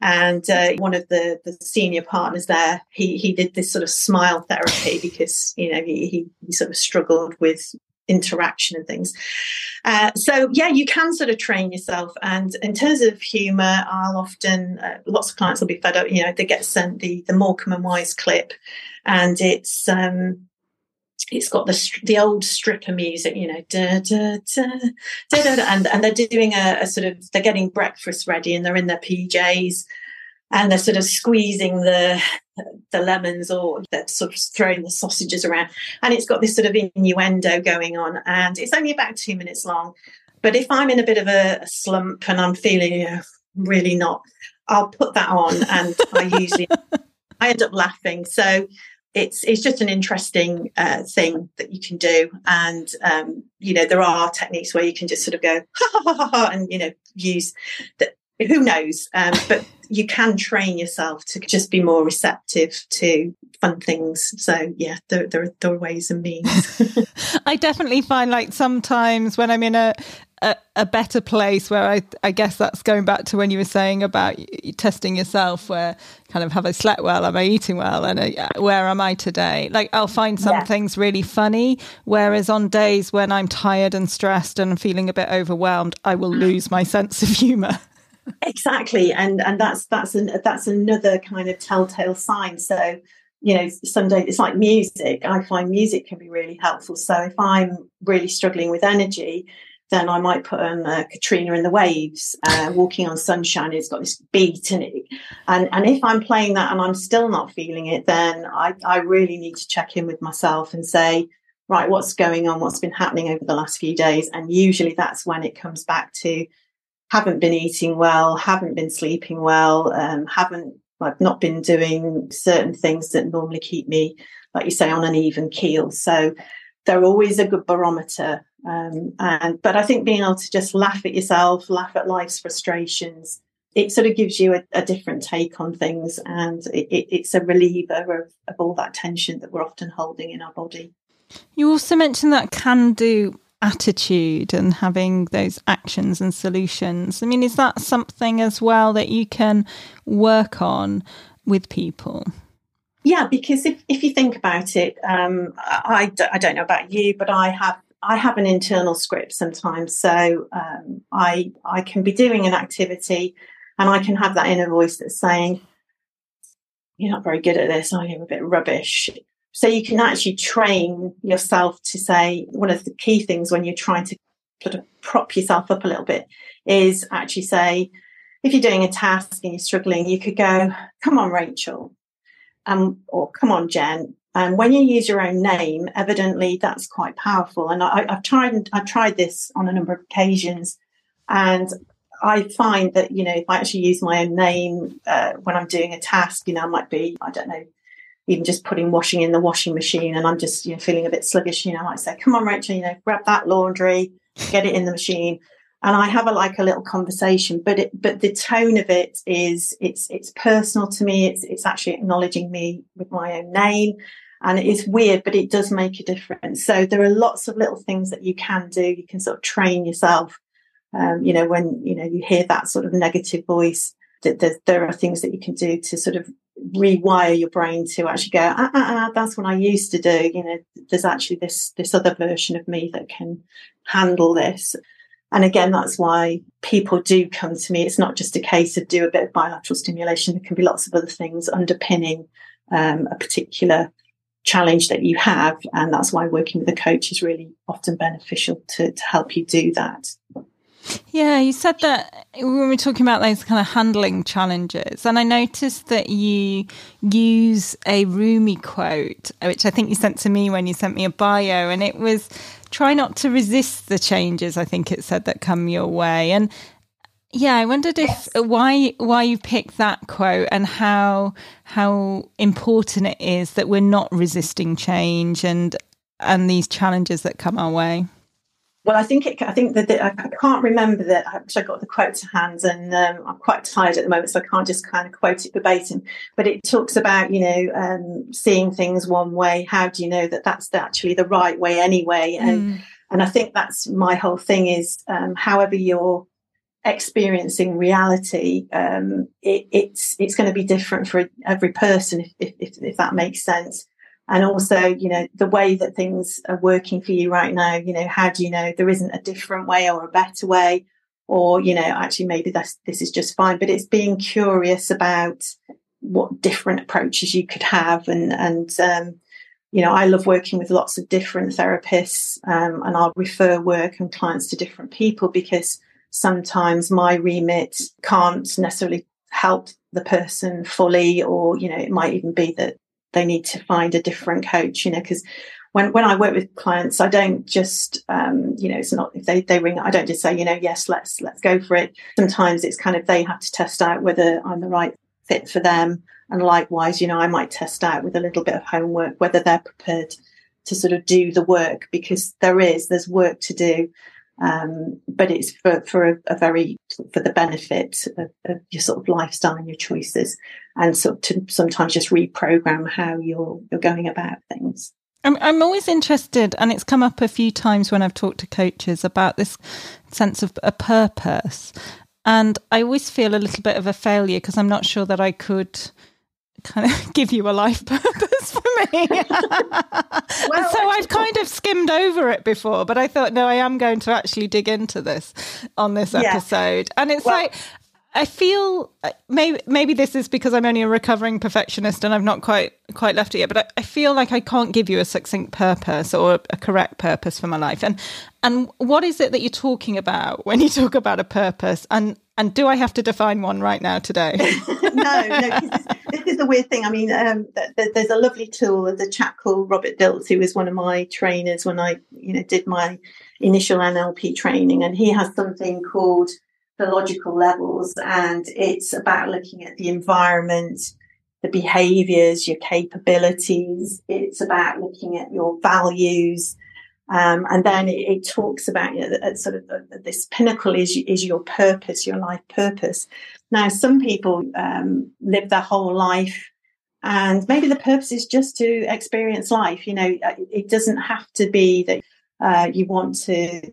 And uh, one of the, the senior partners there, he he did this sort of smile therapy because you know he, he sort of struggled with interaction and things. Uh, so yeah, you can sort of train yourself. And in terms of humour, I'll often uh, lots of clients will be fed up. You know, they get sent the the Morecambe and Wise clip, and it's um, it's got the the old stripper music, you know, da, da, da, da, da, da and and they're doing a, a, sort of they're getting breakfast ready and they're in their PJs and they're sort of squeezing the the lemons or they're sort of throwing the sausages around. And it's got this sort of innuendo going on and it's only about two minutes long. But if i'm in a bit of a, a slump and i'm feeling you know, really not i'll put that on and i usually i end up laughing. So it's it's just an interesting uh, thing that you can do, and um, you know there are techniques where you can just sort of go ha ha ha ha, and you know use that who knows? Um, but you can train yourself to just be more receptive to fun things. So yeah, there, there, there are ways and means. I definitely find like sometimes when I'm in a, a, a better place where I, I guess that's going back to when you were saying about testing yourself where kind of have I slept well? Am I eating well? And uh, where am I today? Like I'll find some yeah. things really funny whereas on days when I'm tired and stressed and feeling a bit overwhelmed I will lose my sense of humor. Exactly and and that's that's an that's another kind of telltale sign. So you know some days it's like music. I find music can be really helpful. So if i'm really struggling with energy then i might put on uh, katrina and the waves uh, walking on sunshine. It's got this beat in it. And and if i'm playing that and i'm still not feeling it then i i really need to check in with myself and say right what's going on? What's been happening over the last few days? And usually that's when it comes back to haven't been eating well, haven't been sleeping well, um, haven't I've not been doing certain things that normally keep me, like you say, on an even keel. So they're always a good barometer. Um, and but I think being able to just laugh at yourself, laugh at life's frustrations, it sort of gives you a, a different take on things, and it, it, it's a reliever of, of all that tension that we're often holding in our body. You also mentioned that can do attitude and having those actions and solutions. I mean, is that something as well that you can work on with people? Yeah, because if, if you think about it, um, I, I don't know about you, but I have I have an internal script sometimes. So um, I I can be doing an activity, and I can have that inner voice that's saying, "You're not very good at this. I am a bit rubbish." So you can actually train yourself to say one of the key things when you're trying to sort of prop yourself up a little bit is actually say, if you're doing a task and you're struggling, you could go, come on, Rachel, um, or come on, Jen. And when you use your own name, evidently that's quite powerful. And I, I've tried this on a number of occasions, and I find that you know if I actually use my own name uh, when I'm doing a task, you know, I might be I don't know even just putting washing in the washing machine and I'm just, you know, feeling a bit sluggish, you know, I might say, come on, Rachel, you know, grab that laundry, get it in the machine. And I have a like a little conversation, but it, but the tone of it is it's it's personal to me. It's it's actually acknowledging me with my own name. And it is weird, but it does make a difference. So there are lots of little things that you can do. You can sort of train yourself. Um, you know, when you know you hear that sort of negative voice, that there, there are things that you can do to sort of rewire your brain to actually go, ah, ah, ah, that's what I used to do. You know, there's actually this this other version of me that can handle this. And again, that's why people do come to me. It's not just a case of do a bit of bilateral stimulation. There can be lots of other things underpinning um, a particular challenge that you have. And that's why working with a coach is really often beneficial to, to help you do that. Yeah, you said that when we were talking about those kind of handling challenges, and I noticed that you use a Rumi quote, which I think you sent to me when you sent me a bio, and it was try not to resist the changes, I think it said, that come your way. And yeah, I wondered if yes. why why you picked that quote and how how important it is that we're not resisting change and and these challenges that come our way. Well, I think it, I think that I can't remember that. I wish I got the quote to hand, and um, I'm quite tired at the moment, so I can't just kind of quote it verbatim. But it talks about you know um, seeing things one way. How do you know that that's actually the right way anyway? And mm. and I think that's my whole thing is um, however you're experiencing reality, um, it, it's it's going to be different for every person, if, if, if that makes sense. And also, you know, the way that things are working for you right now. You know, how do you know there isn't a different way or a better way, or you know, actually maybe this this is just fine. But it's being curious about what different approaches you could have, and and um, you know, I love working with lots of different therapists, um, and I'll refer work and clients to different people because sometimes my remit can't necessarily help the person fully, or, you know, it might even be that they need to find a different coach, you know, because when, when I work with clients, I don't just, um, you know, it's not if they, they ring, I don't just say, you know, yes, let's let's go for it. Sometimes it's kind of they have to test out whether I'm the right fit for them, and likewise, you know, I might test out with a little bit of homework whether they're prepared to sort of do the work because there is there's work to do um, but it's for, for a, a, very for the benefit of, of, your sort of lifestyle and your choices, and sort of to sometimes just reprogram how you're you're going about things. I'm I'm always interested, and it's come up a few times when I've talked to coaches about this sense of a purpose, and I always feel a little bit of a failure because I'm not sure that I could kind of give you a life purpose for me. well, so I've kind of skimmed over it before, but I thought, no, I am going to actually dig into this on this episode. Yeah. And it's well, like, I feel uh, maybe maybe this is because I'm only a recovering perfectionist and I've not quite quite left it yet. But I, I, feel like I can't give you a succinct purpose or a correct purpose for my life. And and what is it that you're talking about when you talk about a purpose? And and do I have to define one right now today? no, no. This, this, is the weird thing. I mean, um, there's a lovely tool. There's a chap called Robert Dilts, who was one of my trainers when I, you know, did my initial NLP training, and he has something called the logical levels, and it's about looking at the environment, the behaviors, your capabilities. It's about looking at your values um, and then it, it, talks about you know, sort of uh, this pinnacle is is your purpose, your life purpose. Now, some people um, live their whole life, and maybe the purpose is just to experience life. You know, uh, it doesn't have to be that uh, you want to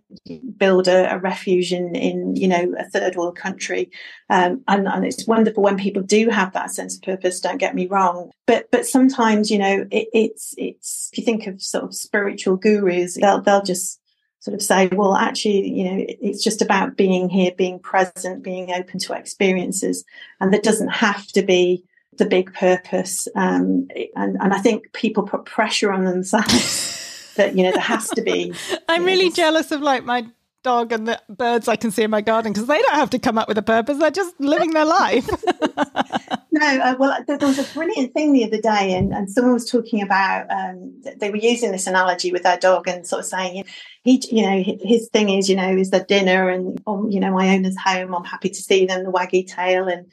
build a, a, refuge in, in, you know, a third world country. Um, and, and, it's wonderful when people do have that sense of purpose, don't get me wrong. But, but sometimes, you know, it, it's, it's, if you think of sort of spiritual gurus, they'll, they'll just sort of say, well, actually, you know, it's just about being here, being present, being open to experiences. And that doesn't have to be the big purpose. Um, and, and I think people put pressure on themselves. that you know there has to be. I'm really this... jealous of like my dog and the birds I can see in my garden because they don't have to come up with a purpose; they're just living their life. no, uh, well, there was a brilliant thing the other day, and, and someone was talking about um, they were using this analogy with their dog and sort of saying, he, you know, his thing is, you know, is the dinner and, oh, you know, my owner's home. I'm happy to see them, the waggy tail, and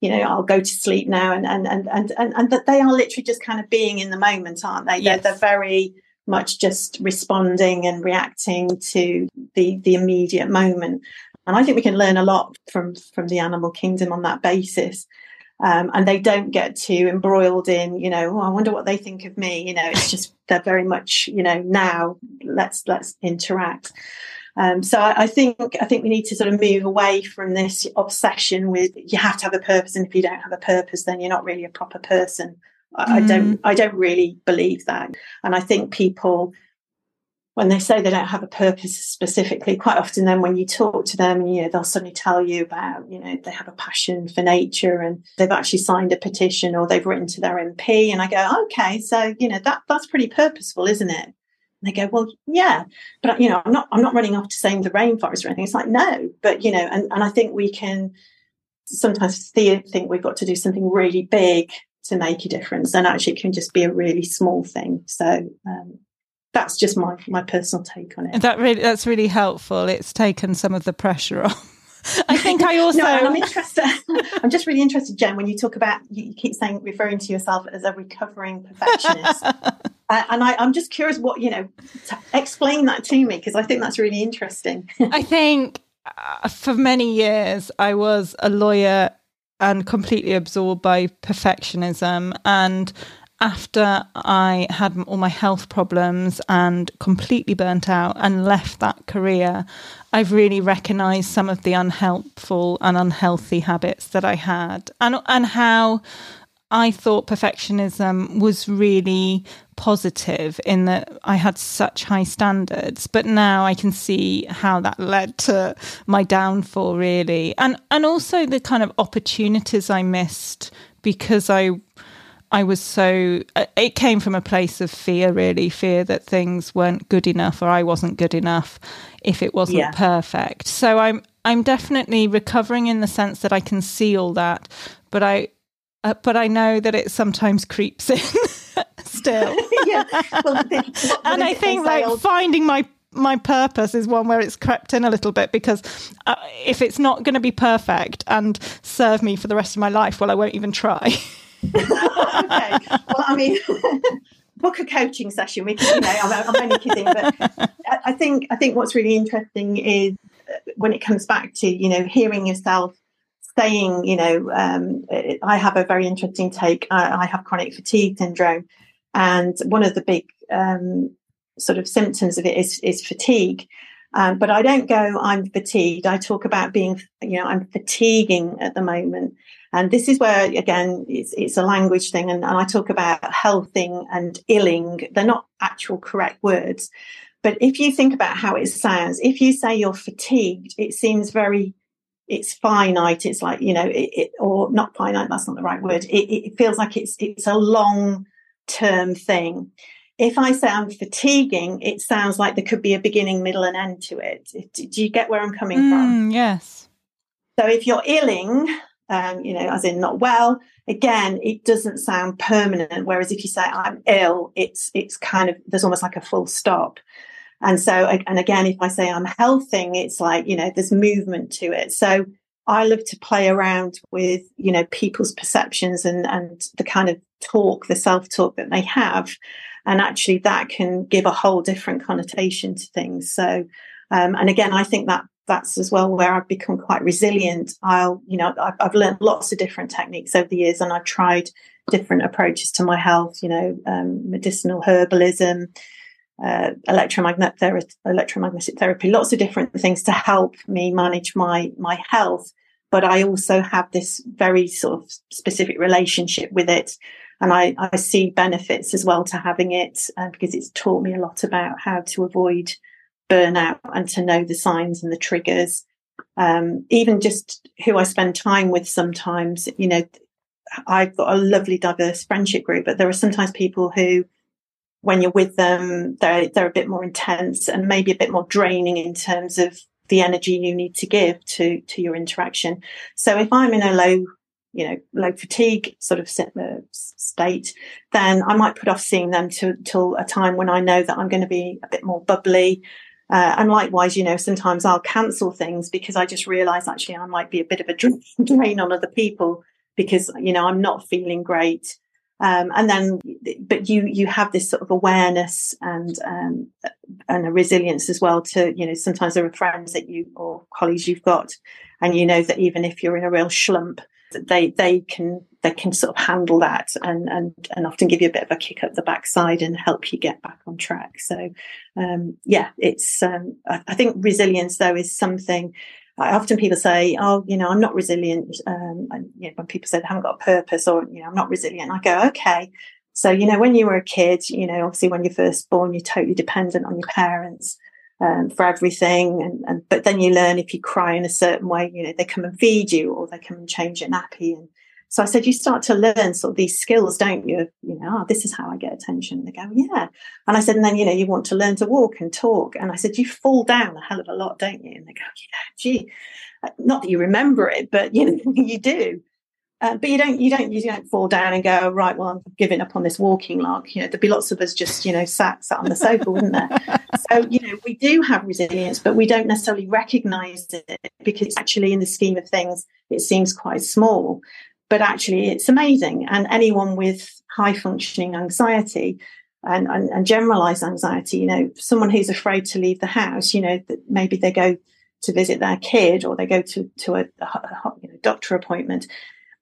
you know, I'll go to sleep now, and and and and and, and that they are literally just kind of being in the moment, aren't they? Yes. They're, they're very much just responding and reacting to the the immediate moment. And I think we can learn a lot from from the animal kingdom on that basis. Um, and they don't get too embroiled in, you know, oh, I wonder what they think of me. You know, it's just they're very much, you know, now let's let's interact. Um, so I, I, think I think we need to sort of move away from this obsession with you have to have a purpose, and if you don't have a purpose, then you're not really a proper person. I, mm. I don't I don't really believe that. And I think people when they say they don't have a purpose specifically, quite often then when you talk to them, you know, they'll suddenly tell you about, you know, they have a passion for nature and they've actually signed a petition or they've written to their MP. And I go, okay, so, you know, that that's pretty purposeful, isn't it? And they go, well, yeah, but you know, I'm not, I'm not running off to save the rainforest or anything. It's like, no, but you know, and, and I think we can sometimes think we've got to do something really big to make a difference and actually it can just be a really small thing. So, um, that's just my my personal take on it. That really that's really helpful. It's taken some of the pressure off. I think I also. no, I'm interested. I'm just really interested, Jen, when you talk about you keep saying referring to yourself as a recovering perfectionist, uh, and I, I'm just curious what you know. explain that to me because I think that's really interesting. I think uh, for many years I was a lawyer and completely absorbed by perfectionism. And after I had all my health problems and completely burnt out and left that career, I've really recognized some of the unhelpful and unhealthy habits that I had. And and how I thought perfectionism was really positive in that I had such high standards, but now I can see how that led to my downfall really. And and also the kind of opportunities I missed because I I was so, it came from a place of fear, really fear that things weren't good enough or I wasn't good enough if it wasn't yeah. perfect. So I'm, I'm definitely recovering in the sense that I can see all that, but I, uh, but I know that it sometimes creeps in still. yeah. Well, and I think like old- finding my my purpose is one where it's crept in a little bit because uh, if it's not going to be perfect and serve me for the rest of my life, well, I won't even try. okay. Well, I mean, book a coaching session. Can, you know, I'm, I'm only kidding, but I think I think what's really interesting is uh, when it comes back to you know hearing yourself saying, you know, um, I have a very interesting take. I, I, have chronic fatigue syndrome, and one of the big um, sort of symptoms of it is, is fatigue. Um, but I don't go, I'm fatigued. I talk about being, you know, I'm fatiguing at the moment. And this is where, again, it's, it's a language thing. And, and I talk about healthing and illing. They're not actual correct words. But if you think about how it sounds, if you say you're fatigued, it seems very, it's finite. It's like, you know, it, it, or not finite, that's not the right word. It, it feels like it's, it's a long term thing. If I say I'm fatiguing, it sounds like there could be a beginning, middle, and end to it. Do you get where I'm coming mm, from? Yes. So if you're illing, um, you know, as in not well. Again, it doesn't sound permanent. Whereas if you say I'm ill, it's it's kind of there's almost like a full stop. And so, and again, if I say I'm healthing, it's like you know there's movement to it. So I love to play around with you know people's perceptions and and the kind of talk, the self talk that they have, and actually that can give a whole different connotation to things. So, um, and again, I think that that's as well where I've become quite resilient. I'll, you know, I've, I've learned lots of different techniques over the years and I've tried different approaches to my health, you know, um, medicinal herbalism, uh, electromagnetic, therapy, electromagnetic therapy, lots of different things to help me manage my, my health. But I also have this very sort of specific relationship with it. And I, I see benefits as well to having it uh, because it's taught me a lot about how to avoid burnout and to know the signs and the triggers. Um, even just who I spend time with sometimes, you know, I've got a lovely diverse friendship group, but there are sometimes people who, when you're with them, they're, they're a bit more intense and maybe a bit more draining in terms of the energy you need to give to, to your interaction. So if I'm in a low you know, low fatigue sort of uh, state, then I might put off seeing them to, till a time when I know that I'm going to be a bit more bubbly, uh, and likewise, you know, sometimes I'll cancel things because I just realize actually I might be a bit of a drain on other people because, you know, I'm not feeling great. Um, and then, but you, you have this sort of awareness and, um, and a resilience as well to, you know, sometimes there are friends that you or colleagues you've got, and you know that even if you're in a real slump, they they can they can sort of handle that and and and often give you a bit of a kick up the backside and help you get back on track. So um, yeah, it's um, I, I, think resilience though is something. I often people say, "Oh, you know, I'm not resilient." Um, and you know, when people say they haven't got a purpose or you know, I'm not resilient, I go, "Okay, So, you know, when you were a kid, you know, obviously when you're first born, you're totally dependent on your parents um, for everything. And, and, but then you learn if you cry in a certain way, you know, they come and feed you or they come and change your nappy. And so I said, you start to learn sort of these skills, don't you? You know, oh, this is how I get attention. And they go, yeah. And I said, and then, you know, you want to learn to walk and talk. And I said, you fall down a hell of a lot, don't you? And they go, yeah, gee, uh, not that you remember it, but you know, you do. Uh, but you don't, you don't, you don't fall down and go, right, well, I'm giving up on this walking lark. You know, there'd be lots of us just, you know, sat, sat on the sofa, wouldn't there? so, you know, we do have resilience, but we don't necessarily recognize it because actually in the scheme of things, it seems quite small, but actually it's amazing. And anyone with high functioning anxiety and, and, and generalized anxiety, you know, someone who's afraid to leave the house, you know, maybe they go to visit their kid or they go to, to a, a you know, doctor appointment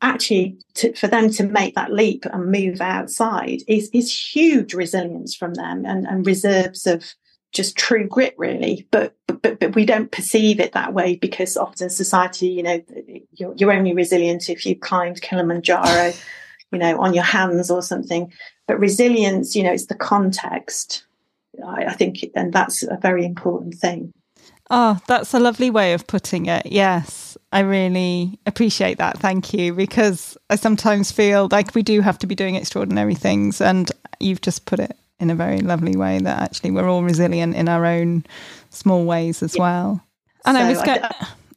actually to, for them to make that leap and move outside is is huge resilience from them and, and reserves of just true grit really but, but but we don't perceive it that way because often society you know you're, you're only resilient if you climbed kilimanjaro you know on your hands or something but resilience you know it's the context I, I think and that's a very important thing Oh, that's a lovely way of putting it. Yes, I really appreciate that. Thank you. Because I sometimes feel like we do have to be doing extraordinary things. And you've just put it in a very lovely way that actually we're all resilient in our own small ways as yeah. well. And so I was going.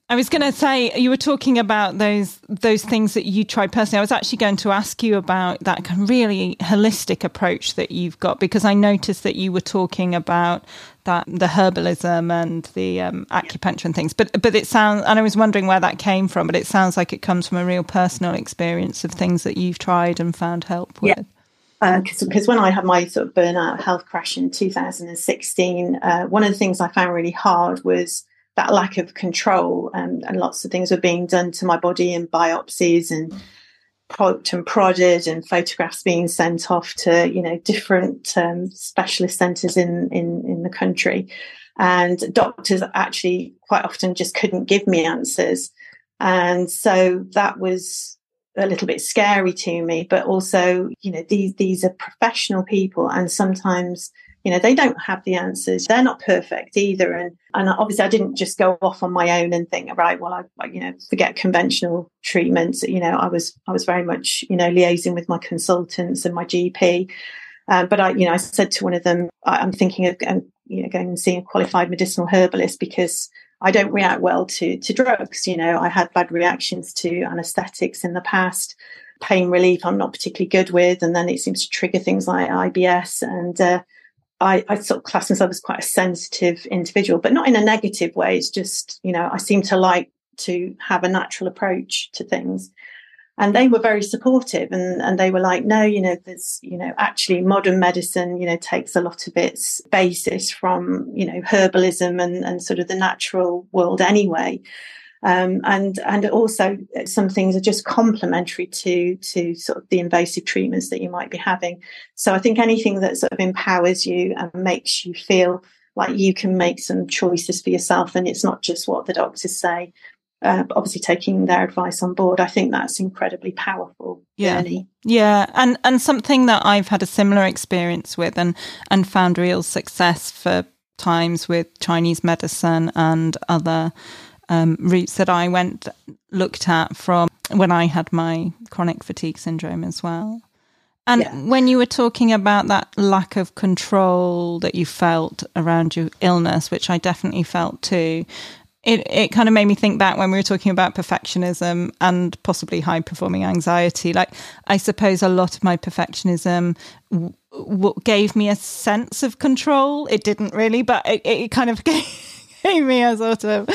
I was going to say you were talking about those those things that you tried personally. I was actually going to ask you about that really holistic approach that you've got because I noticed that you were talking about that the herbalism and the um, acupuncture and things. But but it sounds and I was wondering where that came from. But it sounds like it comes from a real personal experience of things that you've tried and found help with. Yeah because uh, when I had my sort of burnout health crash in 2016, uh, one of the things I found really hard was that lack of control and, and lots of things were being done to my body and biopsies and poked and prodded and photographs being sent off to you know different um, specialist centres in, in in the country. And doctors actually quite often just couldn't give me answers. And so that was a little bit scary to me but also you know these these are professional people and sometimes you know they don't have the answers. They're not perfect either. And and obviously i didn't just go off on my own and think right well i you know forget conventional treatments. You know i was i was very much you know liaising with my consultants and my gp um, but i you know i said to one of them i'm thinking of um, you know going and seeing a qualified medicinal herbalist because I don't react well to to drugs. You know, I had bad reactions to anesthetics in the past. Pain relief, I'm not particularly good with, and then it seems to trigger things like IBS. And uh, I, I sort of class myself as quite a sensitive individual, but not in a negative way. It's just, you know, I seem to like to have a natural approach to things. And they were very supportive and, and they were like, no, you know, there's, you know, actually modern medicine, you know, takes a lot of its basis from, you know, herbalism and, and sort of the natural world anyway. Um, and and also some things are just complementary to to sort of the invasive treatments that you might be having. So I think anything that sort of empowers you and makes you feel like you can make some choices for yourself, and it's not just what the doctors say. Uh, obviously, taking their advice on board, I think that's incredibly powerful. Yeah, journey. yeah, and and something that I've had a similar experience with, and and found real success for times with Chinese medicine and other um, routes that I went looked at from when I had my chronic fatigue syndrome as well. And yeah. when you were talking about that lack of control that you felt around your illness, which I definitely felt too, it, it kind of made me think back when we were talking about perfectionism and possibly high performing anxiety. Like, I suppose a lot of my perfectionism w- w- gave me a sense of control. It didn't really, but it, it kind of gave me a sort of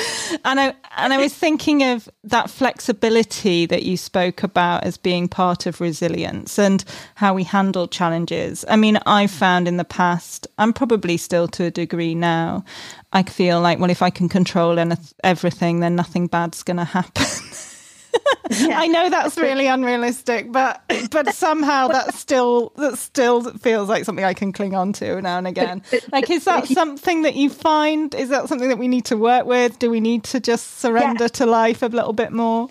and I and I was thinking of that flexibility that you spoke about as being part of resilience and how we handle challenges. I mean, I've mm. found in the past, I'm probably still to a degree now, I feel like, well, if I can control everything, then nothing bad's going to happen. yeah. I know that's really unrealistic, but but somehow that still that still feels like something I can cling on to now and again. Like, is that something that you find? Is that something that we need to work with? Do we need to just surrender yeah. to life a little bit more?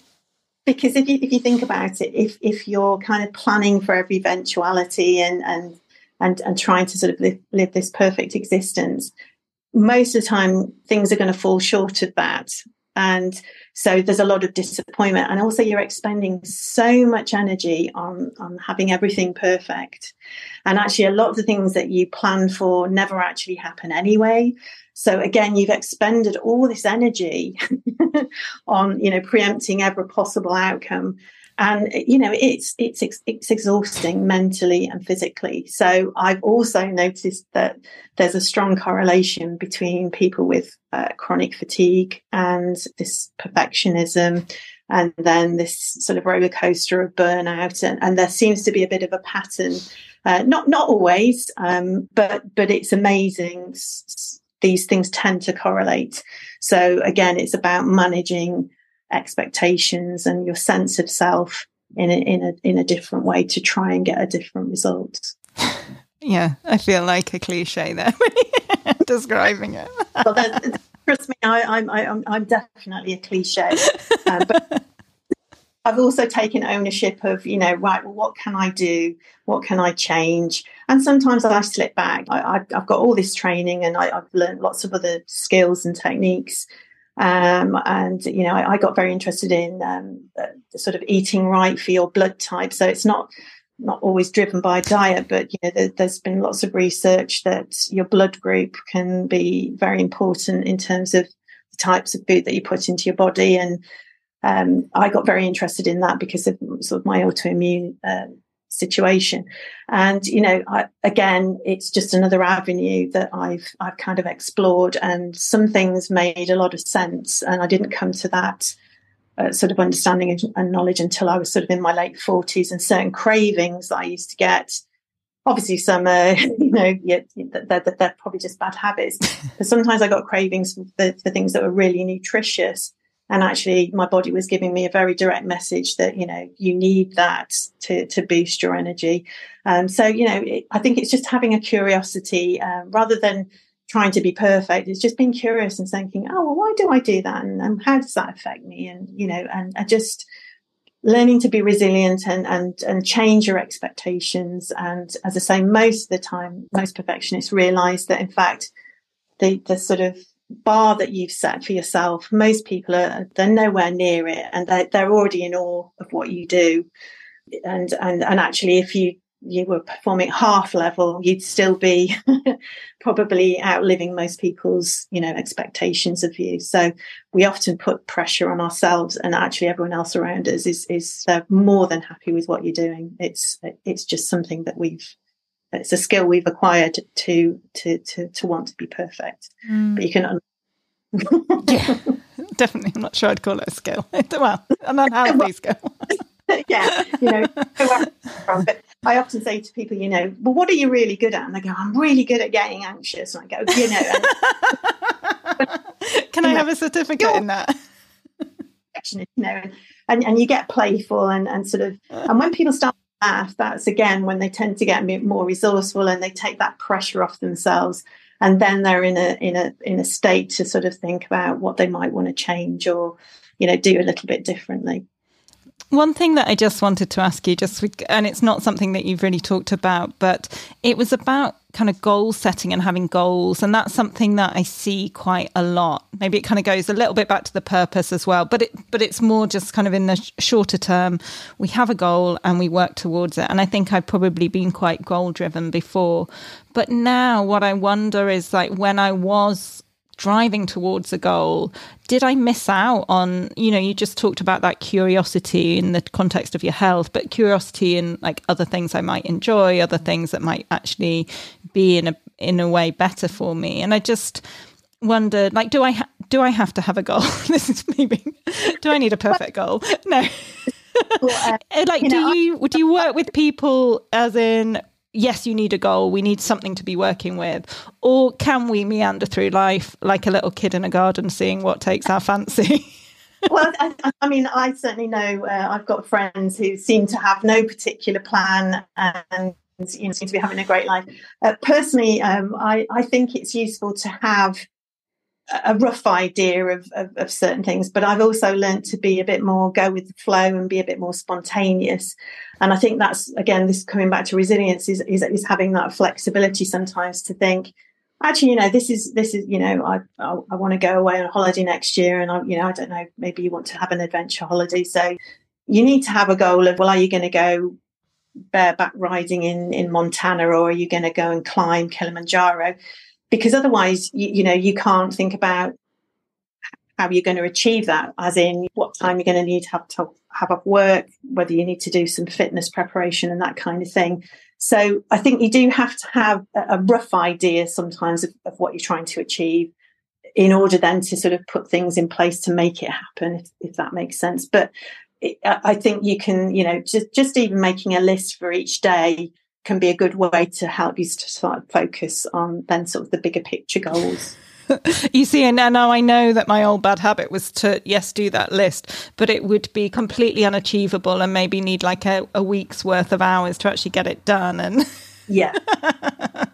because if you if you think about it, if if you're kind of planning for every eventuality and and and and trying to sort of live, live this perfect existence, most of the time things are going to fall short of that. And so there's a lot of disappointment. And also you're expending so much energy on, on having everything perfect. And actually a lot of the things that you plan for never actually happen anyway. So again, you've expended all this energy on, you know, preempting every possible outcome. And you know, it's it's it's exhausting mentally and physically. So I've also noticed that there's a strong correlation between people with uh, chronic fatigue and this perfectionism and then this sort of roller coaster of burnout and, and there seems to be a bit of a pattern uh, not not always um, but but it's amazing these things tend to correlate. So again, it's about managing expectations and your sense of self in a, in a in a different way to try and get a different result. Yeah, I feel like a cliche there describing it. well, trust me, I, am I'm I'm definitely a cliche, uh, but I've also taken ownership of, you know, right, well, what can I do? What can I change? And sometimes I slip back. I, have got all this training and I, have learned lots of other skills and techniques. Um, and, you know, I, I, got very interested in um, sort of eating right for your blood type. So it's not not always driven by diet, but you know, there, has been lots of research that your blood group can be very important in terms of the types of food that you put into your body and um, I got very interested in that because of sort of my autoimmune uh, situation. And you know, I, again, it's just another avenue that I've I've kind of explored, and some things made a lot of sense, and I didn't come to that. Uh, sort of understanding and, and knowledge until I was sort of in my late 40s, and certain cravings that I used to get obviously some uh, you know yeah, they're, they're, probably just bad habits but sometimes i got cravings for, for, things that were really nutritious and actually my body was giving me a very direct message that you know you need that to to boost your energy. Um, so you know it, i think it's just having a curiosity um, rather than trying to be perfect. It's just being curious and thinking oh well why do i do that? And, and how does that affect me? And you know and, and just learning to be resilient and, and and change your expectations. And as i say most of the time most perfectionists realize that in fact the the sort of bar that you've set for yourself, most people are they're nowhere near it, and they're they're already in awe of what you do. And and and actually, if you you were performing half level, you'd still be probably outliving most people's you know expectations of you. So we often put pressure on ourselves, and actually everyone else around us is is they're more than happy with what you're doing. It's it's just something that we've it's a skill we've acquired to to to to want to be perfect. Mm. But you can. Un- yeah, definitely. I'm not sure I'd call it a skill. well, an unhealthy skill. yeah, you know, but I often say to people, you know, well, what are you really good at? And they go, I'm really good at getting anxious. And I go, you know, and, can I have a certificate in that? You know, and, and you get playful and, and sort of, and when people start laugh, that's again when they tend to get a bit more resourceful and they take that pressure off themselves. And then they're in a in a in a state to sort of think about what they might want to change or, you know, do a little bit differently. One thing that I just wanted to ask you, just and it's not something that you've really talked about, but it was about kind of goal setting and having goals, and that's something that I see quite a lot. Maybe it kind of goes a little bit back to the purpose as well, but it but it's more just kind of in the shorter term. We have a goal and we work towards it, and I think I've probably been quite goal driven before, but now what I wonder is like when I was driving towards a goal did i miss out on you know you just talked about that curiosity in the context of your health but curiosity in like other things i might enjoy other things that might actually be in a in a way better for me. And i just wondered like do i ha- do i have to have a goal? This is maybe do i need a perfect goal? No. Well, uh, like you know, do you do you work with people as in yes, you need a goal. We need something to be working with. Or can we meander through life like a little kid in a garden, seeing what takes our fancy? well, I, I, mean, I certainly know uh, I've got friends who seem to have no particular plan and you know, seem to be having a great life. Uh, personally, um, I, I think it's useful to have a rough idea of, of, of, certain things, but I've also learned to be a bit more go with the flow and be a bit more spontaneous. And I think that's again, this coming back to resilience is, is, is having that flexibility sometimes to think, actually, you know, this is this is you know, I I, I want to go away on a holiday next year, and I you know, I don't know, maybe you want to have an adventure holiday, so you need to have a goal of well, are you going to go bareback riding in in Montana, or are you going to go and climb Kilimanjaro? Because otherwise, you, you know, you can't think about how you're going to achieve that, as in what time you're going to need to have to have up work, whether you need to do some fitness preparation and that kind of thing. So I think you do have to have a rough idea sometimes of, of what you're trying to achieve in order then to sort of put things in place to make it happen, if, if that makes sense. But it, I think you can, you know, just, just even making a list for each day can be a good way to help you to start focus on then sort of the bigger picture goals. you see, and now I know that my old bad habit was to, yes, do that list, but it would be completely unachievable and maybe need like a, a week's worth of hours to actually get it done. And yeah,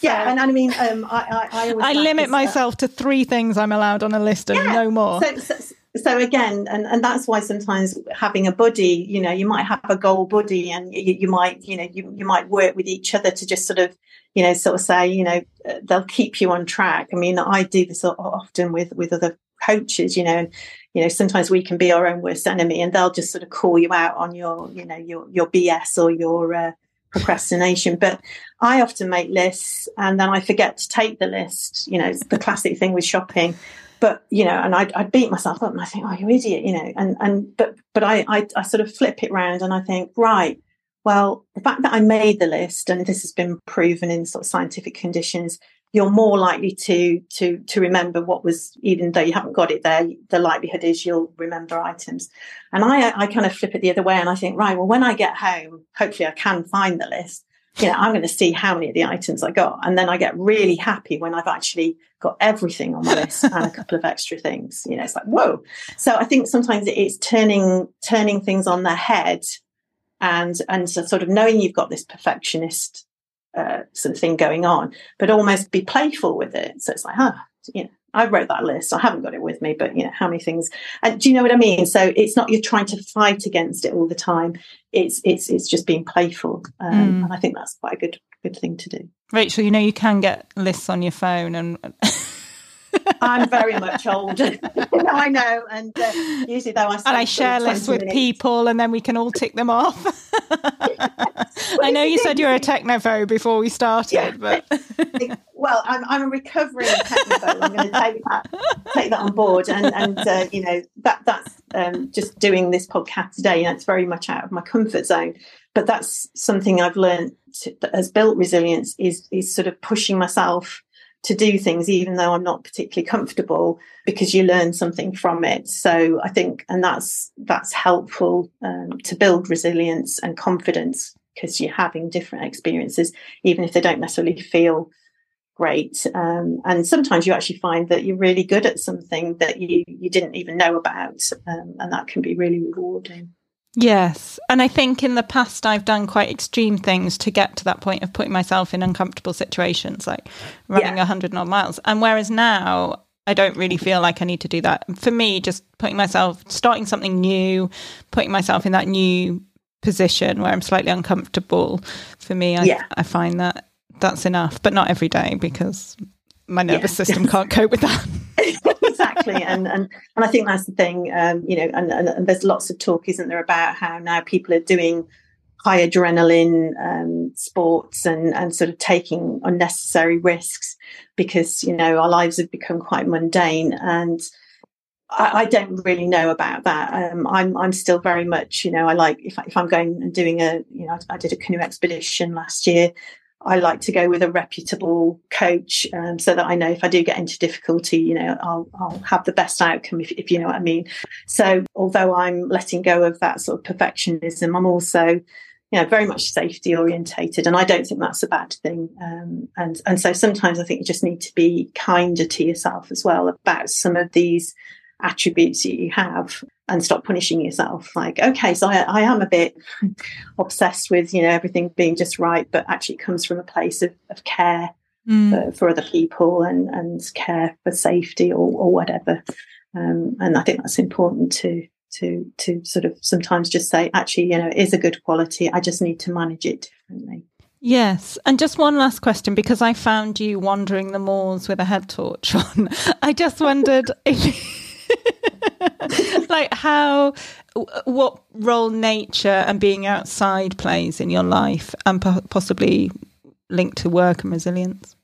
yeah, and I mean, um, I I, I, I limit myself uh, to three things I'm allowed on a list and yeah, no more. So, so, so again and, and that's why sometimes having a buddy you know you might have a goal buddy and you, you might you know you, you might work with each other to just sort of you know sort of say you know uh, they'll keep you on track. I mean i do this often with with other coaches you know and you know sometimes we can be our own worst enemy and they'll just sort of call you out on your you know your your bs or your uh, procrastination. But i often make lists and then i forget to take the list you know it's the classic thing with shopping but you know, and I'd, I'd, beat myself up and I think, oh, you idiot, you know, and and but but I, I I sort of flip it round and I think, right, well, the fact that I made the list and this has been proven in sort of scientific conditions, you're more likely to to to remember what was, even though you haven't got it there. The likelihood is you'll remember items, and I I kind of flip it the other way and I think, right, well, when I get home, hopefully I can find the list you know, I'm going to see how many of the items I got. And then I get really happy when I've actually got everything on my list and a couple of extra things. You know, it's like, whoa. So I think sometimes it's turning turning things on their head and and so sort of knowing you've got this perfectionist uh, sort of thing going on, but almost be playful with it. So it's like, huh, you know, I wrote that list. I haven't got it with me, but you know, how many things? And do you know what I mean? So it's not you're trying to fight against it all the time. It's it's it's just being playful, um, mm. and I think that's quite a good good thing to do. Rachel, you know, you can get lists on your phone, and I'm very much older. I know, and uh, usually though I and I share lists with minutes. people, and then we can all tick them off. I know you said you were a technophobe before we started, yeah. but well, I'm, I'm a recovering technophobe. I'm going to take that take that on board, and and uh, you know that that's um, just doing this podcast today. You know, it's very much out of my comfort zone, but that's something I've learned to, that has built resilience. Is is sort of pushing myself to do things even though I'm not particularly comfortable because you learn something from it. So I think, and that's that's helpful um, to build resilience and confidence because you're having different experiences, even if they don't necessarily feel great. Um, and sometimes you actually find that you're really good at something that you you didn't even know about, um, and that can be really rewarding. Yes. And I think in the past, I've done quite extreme things to get to that point of putting myself in uncomfortable situations, like running a yeah. 100 odd miles. And whereas now, I don't really feel like I need to do that. For me, just putting myself, starting something new, putting myself in that new position where I'm slightly uncomfortable, for me, I, yeah. I find that that's enough, but not every day because my nervous yeah. system can't cope with that. exactly, and and and I think that's the thing. Um, you know, and, and, and, there's lots of talk, isn't there, about how now people are doing high adrenaline um, sports and and sort of taking unnecessary risks because you know our lives have become quite mundane and. I, don't really know about that. Um, I'm I'm still very much, you know, I like if, I, if I'm going and doing a, you know, I did a canoe expedition last year. I like to go with a reputable coach um, so that I know if I do get into difficulty, you know, I'll, I'll have the best outcome, if, if, you know what I mean. So, although I'm letting go of that sort of perfectionism, I'm also, you know, very much safety orientated, and I don't think that's a bad thing. Um, and and so sometimes I think you just need to be kinder to yourself as well about some of these attributes that you have and stop punishing yourself like okay so I, I, am a bit obsessed with you know everything being just right but actually it comes from a place of, of care mm. for, for, other people and, and care for safety or, or whatever. Um, and I think that's important to to to sort of sometimes just say, actually, you know, it is a good quality. I just need to manage it differently. Yes. And just one last question because I found you wandering the moors with a head torch on. I just wondered if like how what role nature and being outside plays in your life and possibly linked to work and resilience.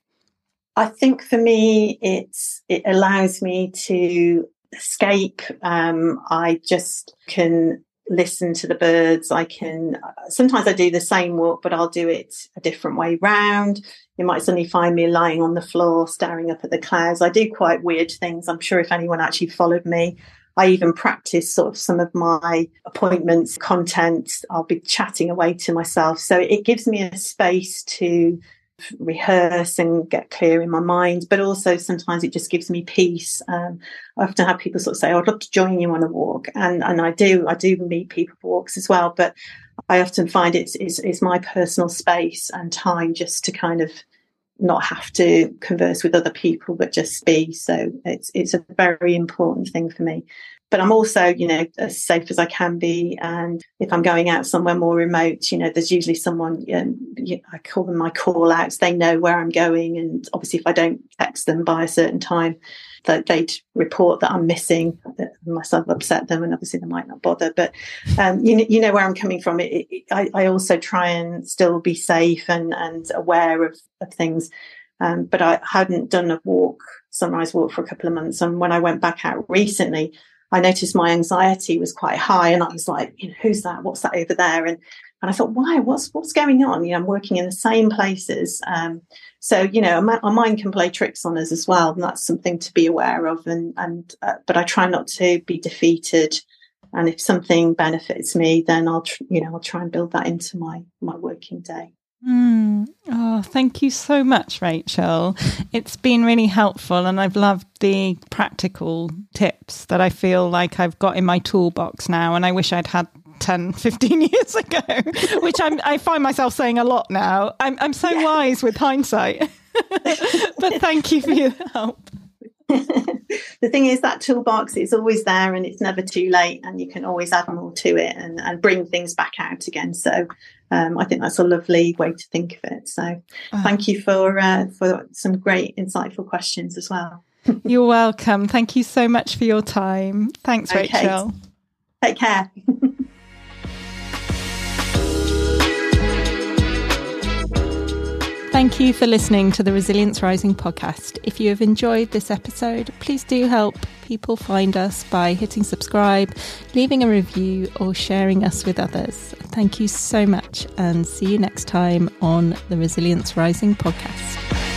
I think for me it's it allows me to escape. Um, I just can listen to the birds. I can sometimes I do the same walk, but I'll do it a different way round. You might suddenly find me lying on the floor, staring up at the clouds. I do quite weird things. I'm sure if anyone actually followed me, I even practice sort of some of my appointments content. I'll be chatting away to myself. So it gives me a space to rehearse and get clear in my mind, but also sometimes it just gives me peace. Um, I often have people sort of say, oh, I'd love to join you on a walk. And, and I do, I do meet people for walks as well, but I often find it's, it's, it's my personal space and time just to kind of not have to converse with other people, but just be. So it's, it's a very important thing for me but I'm also, you know, as safe as I can be. And if I'm going out somewhere more remote, you know, there's usually someone, um, you I call them my call outs. They know where I'm going. And obviously, if I don't text them by a certain time, that they'd report that I'm missing, that myself upset them, and obviously they might not bother. But um, you know, you know where I'm coming from. It, it, I, I, also try and still be safe and and aware of, of things. Um, but I hadn't done a walk, sunrise walk, for a couple of months, and when I went back out recently, I noticed my anxiety was quite high, and I was like, you know, who's that? What's that over there? And and I thought, why? What's what's going on? You know, I'm working in the same places, um, so you know, our mind can play tricks on us as well, and that's something to be aware of. And and uh, but I try not to be defeated. And if something benefits me, then I'll tr- you know I'll try and build that into my my working day. Mm. Oh, thank you so much, Rachel. It's been really helpful, and I've loved the practical tips that I feel like I've got in my toolbox now. And I wish I'd had 10, 15 years ago, which I'm, I find myself saying a lot now. I'm, I'm so yeah. wise with hindsight. but thank you for your help. the thing is that toolbox is always there and it's never too late and you can always add more to it and, and bring things back out again so um, I think that's a lovely way to think of it. So uh-huh. thank you for uh, for some great insightful questions as well. You're welcome. Thank you so much for your time. Thanks, okay. Rachel. Take care. Thank you for listening to the Resilience Rising podcast. If you have enjoyed this episode, please do help people find us by hitting subscribe, leaving a review, or sharing us with others. Thank you so much, and see you next time on the Resilience Rising podcast.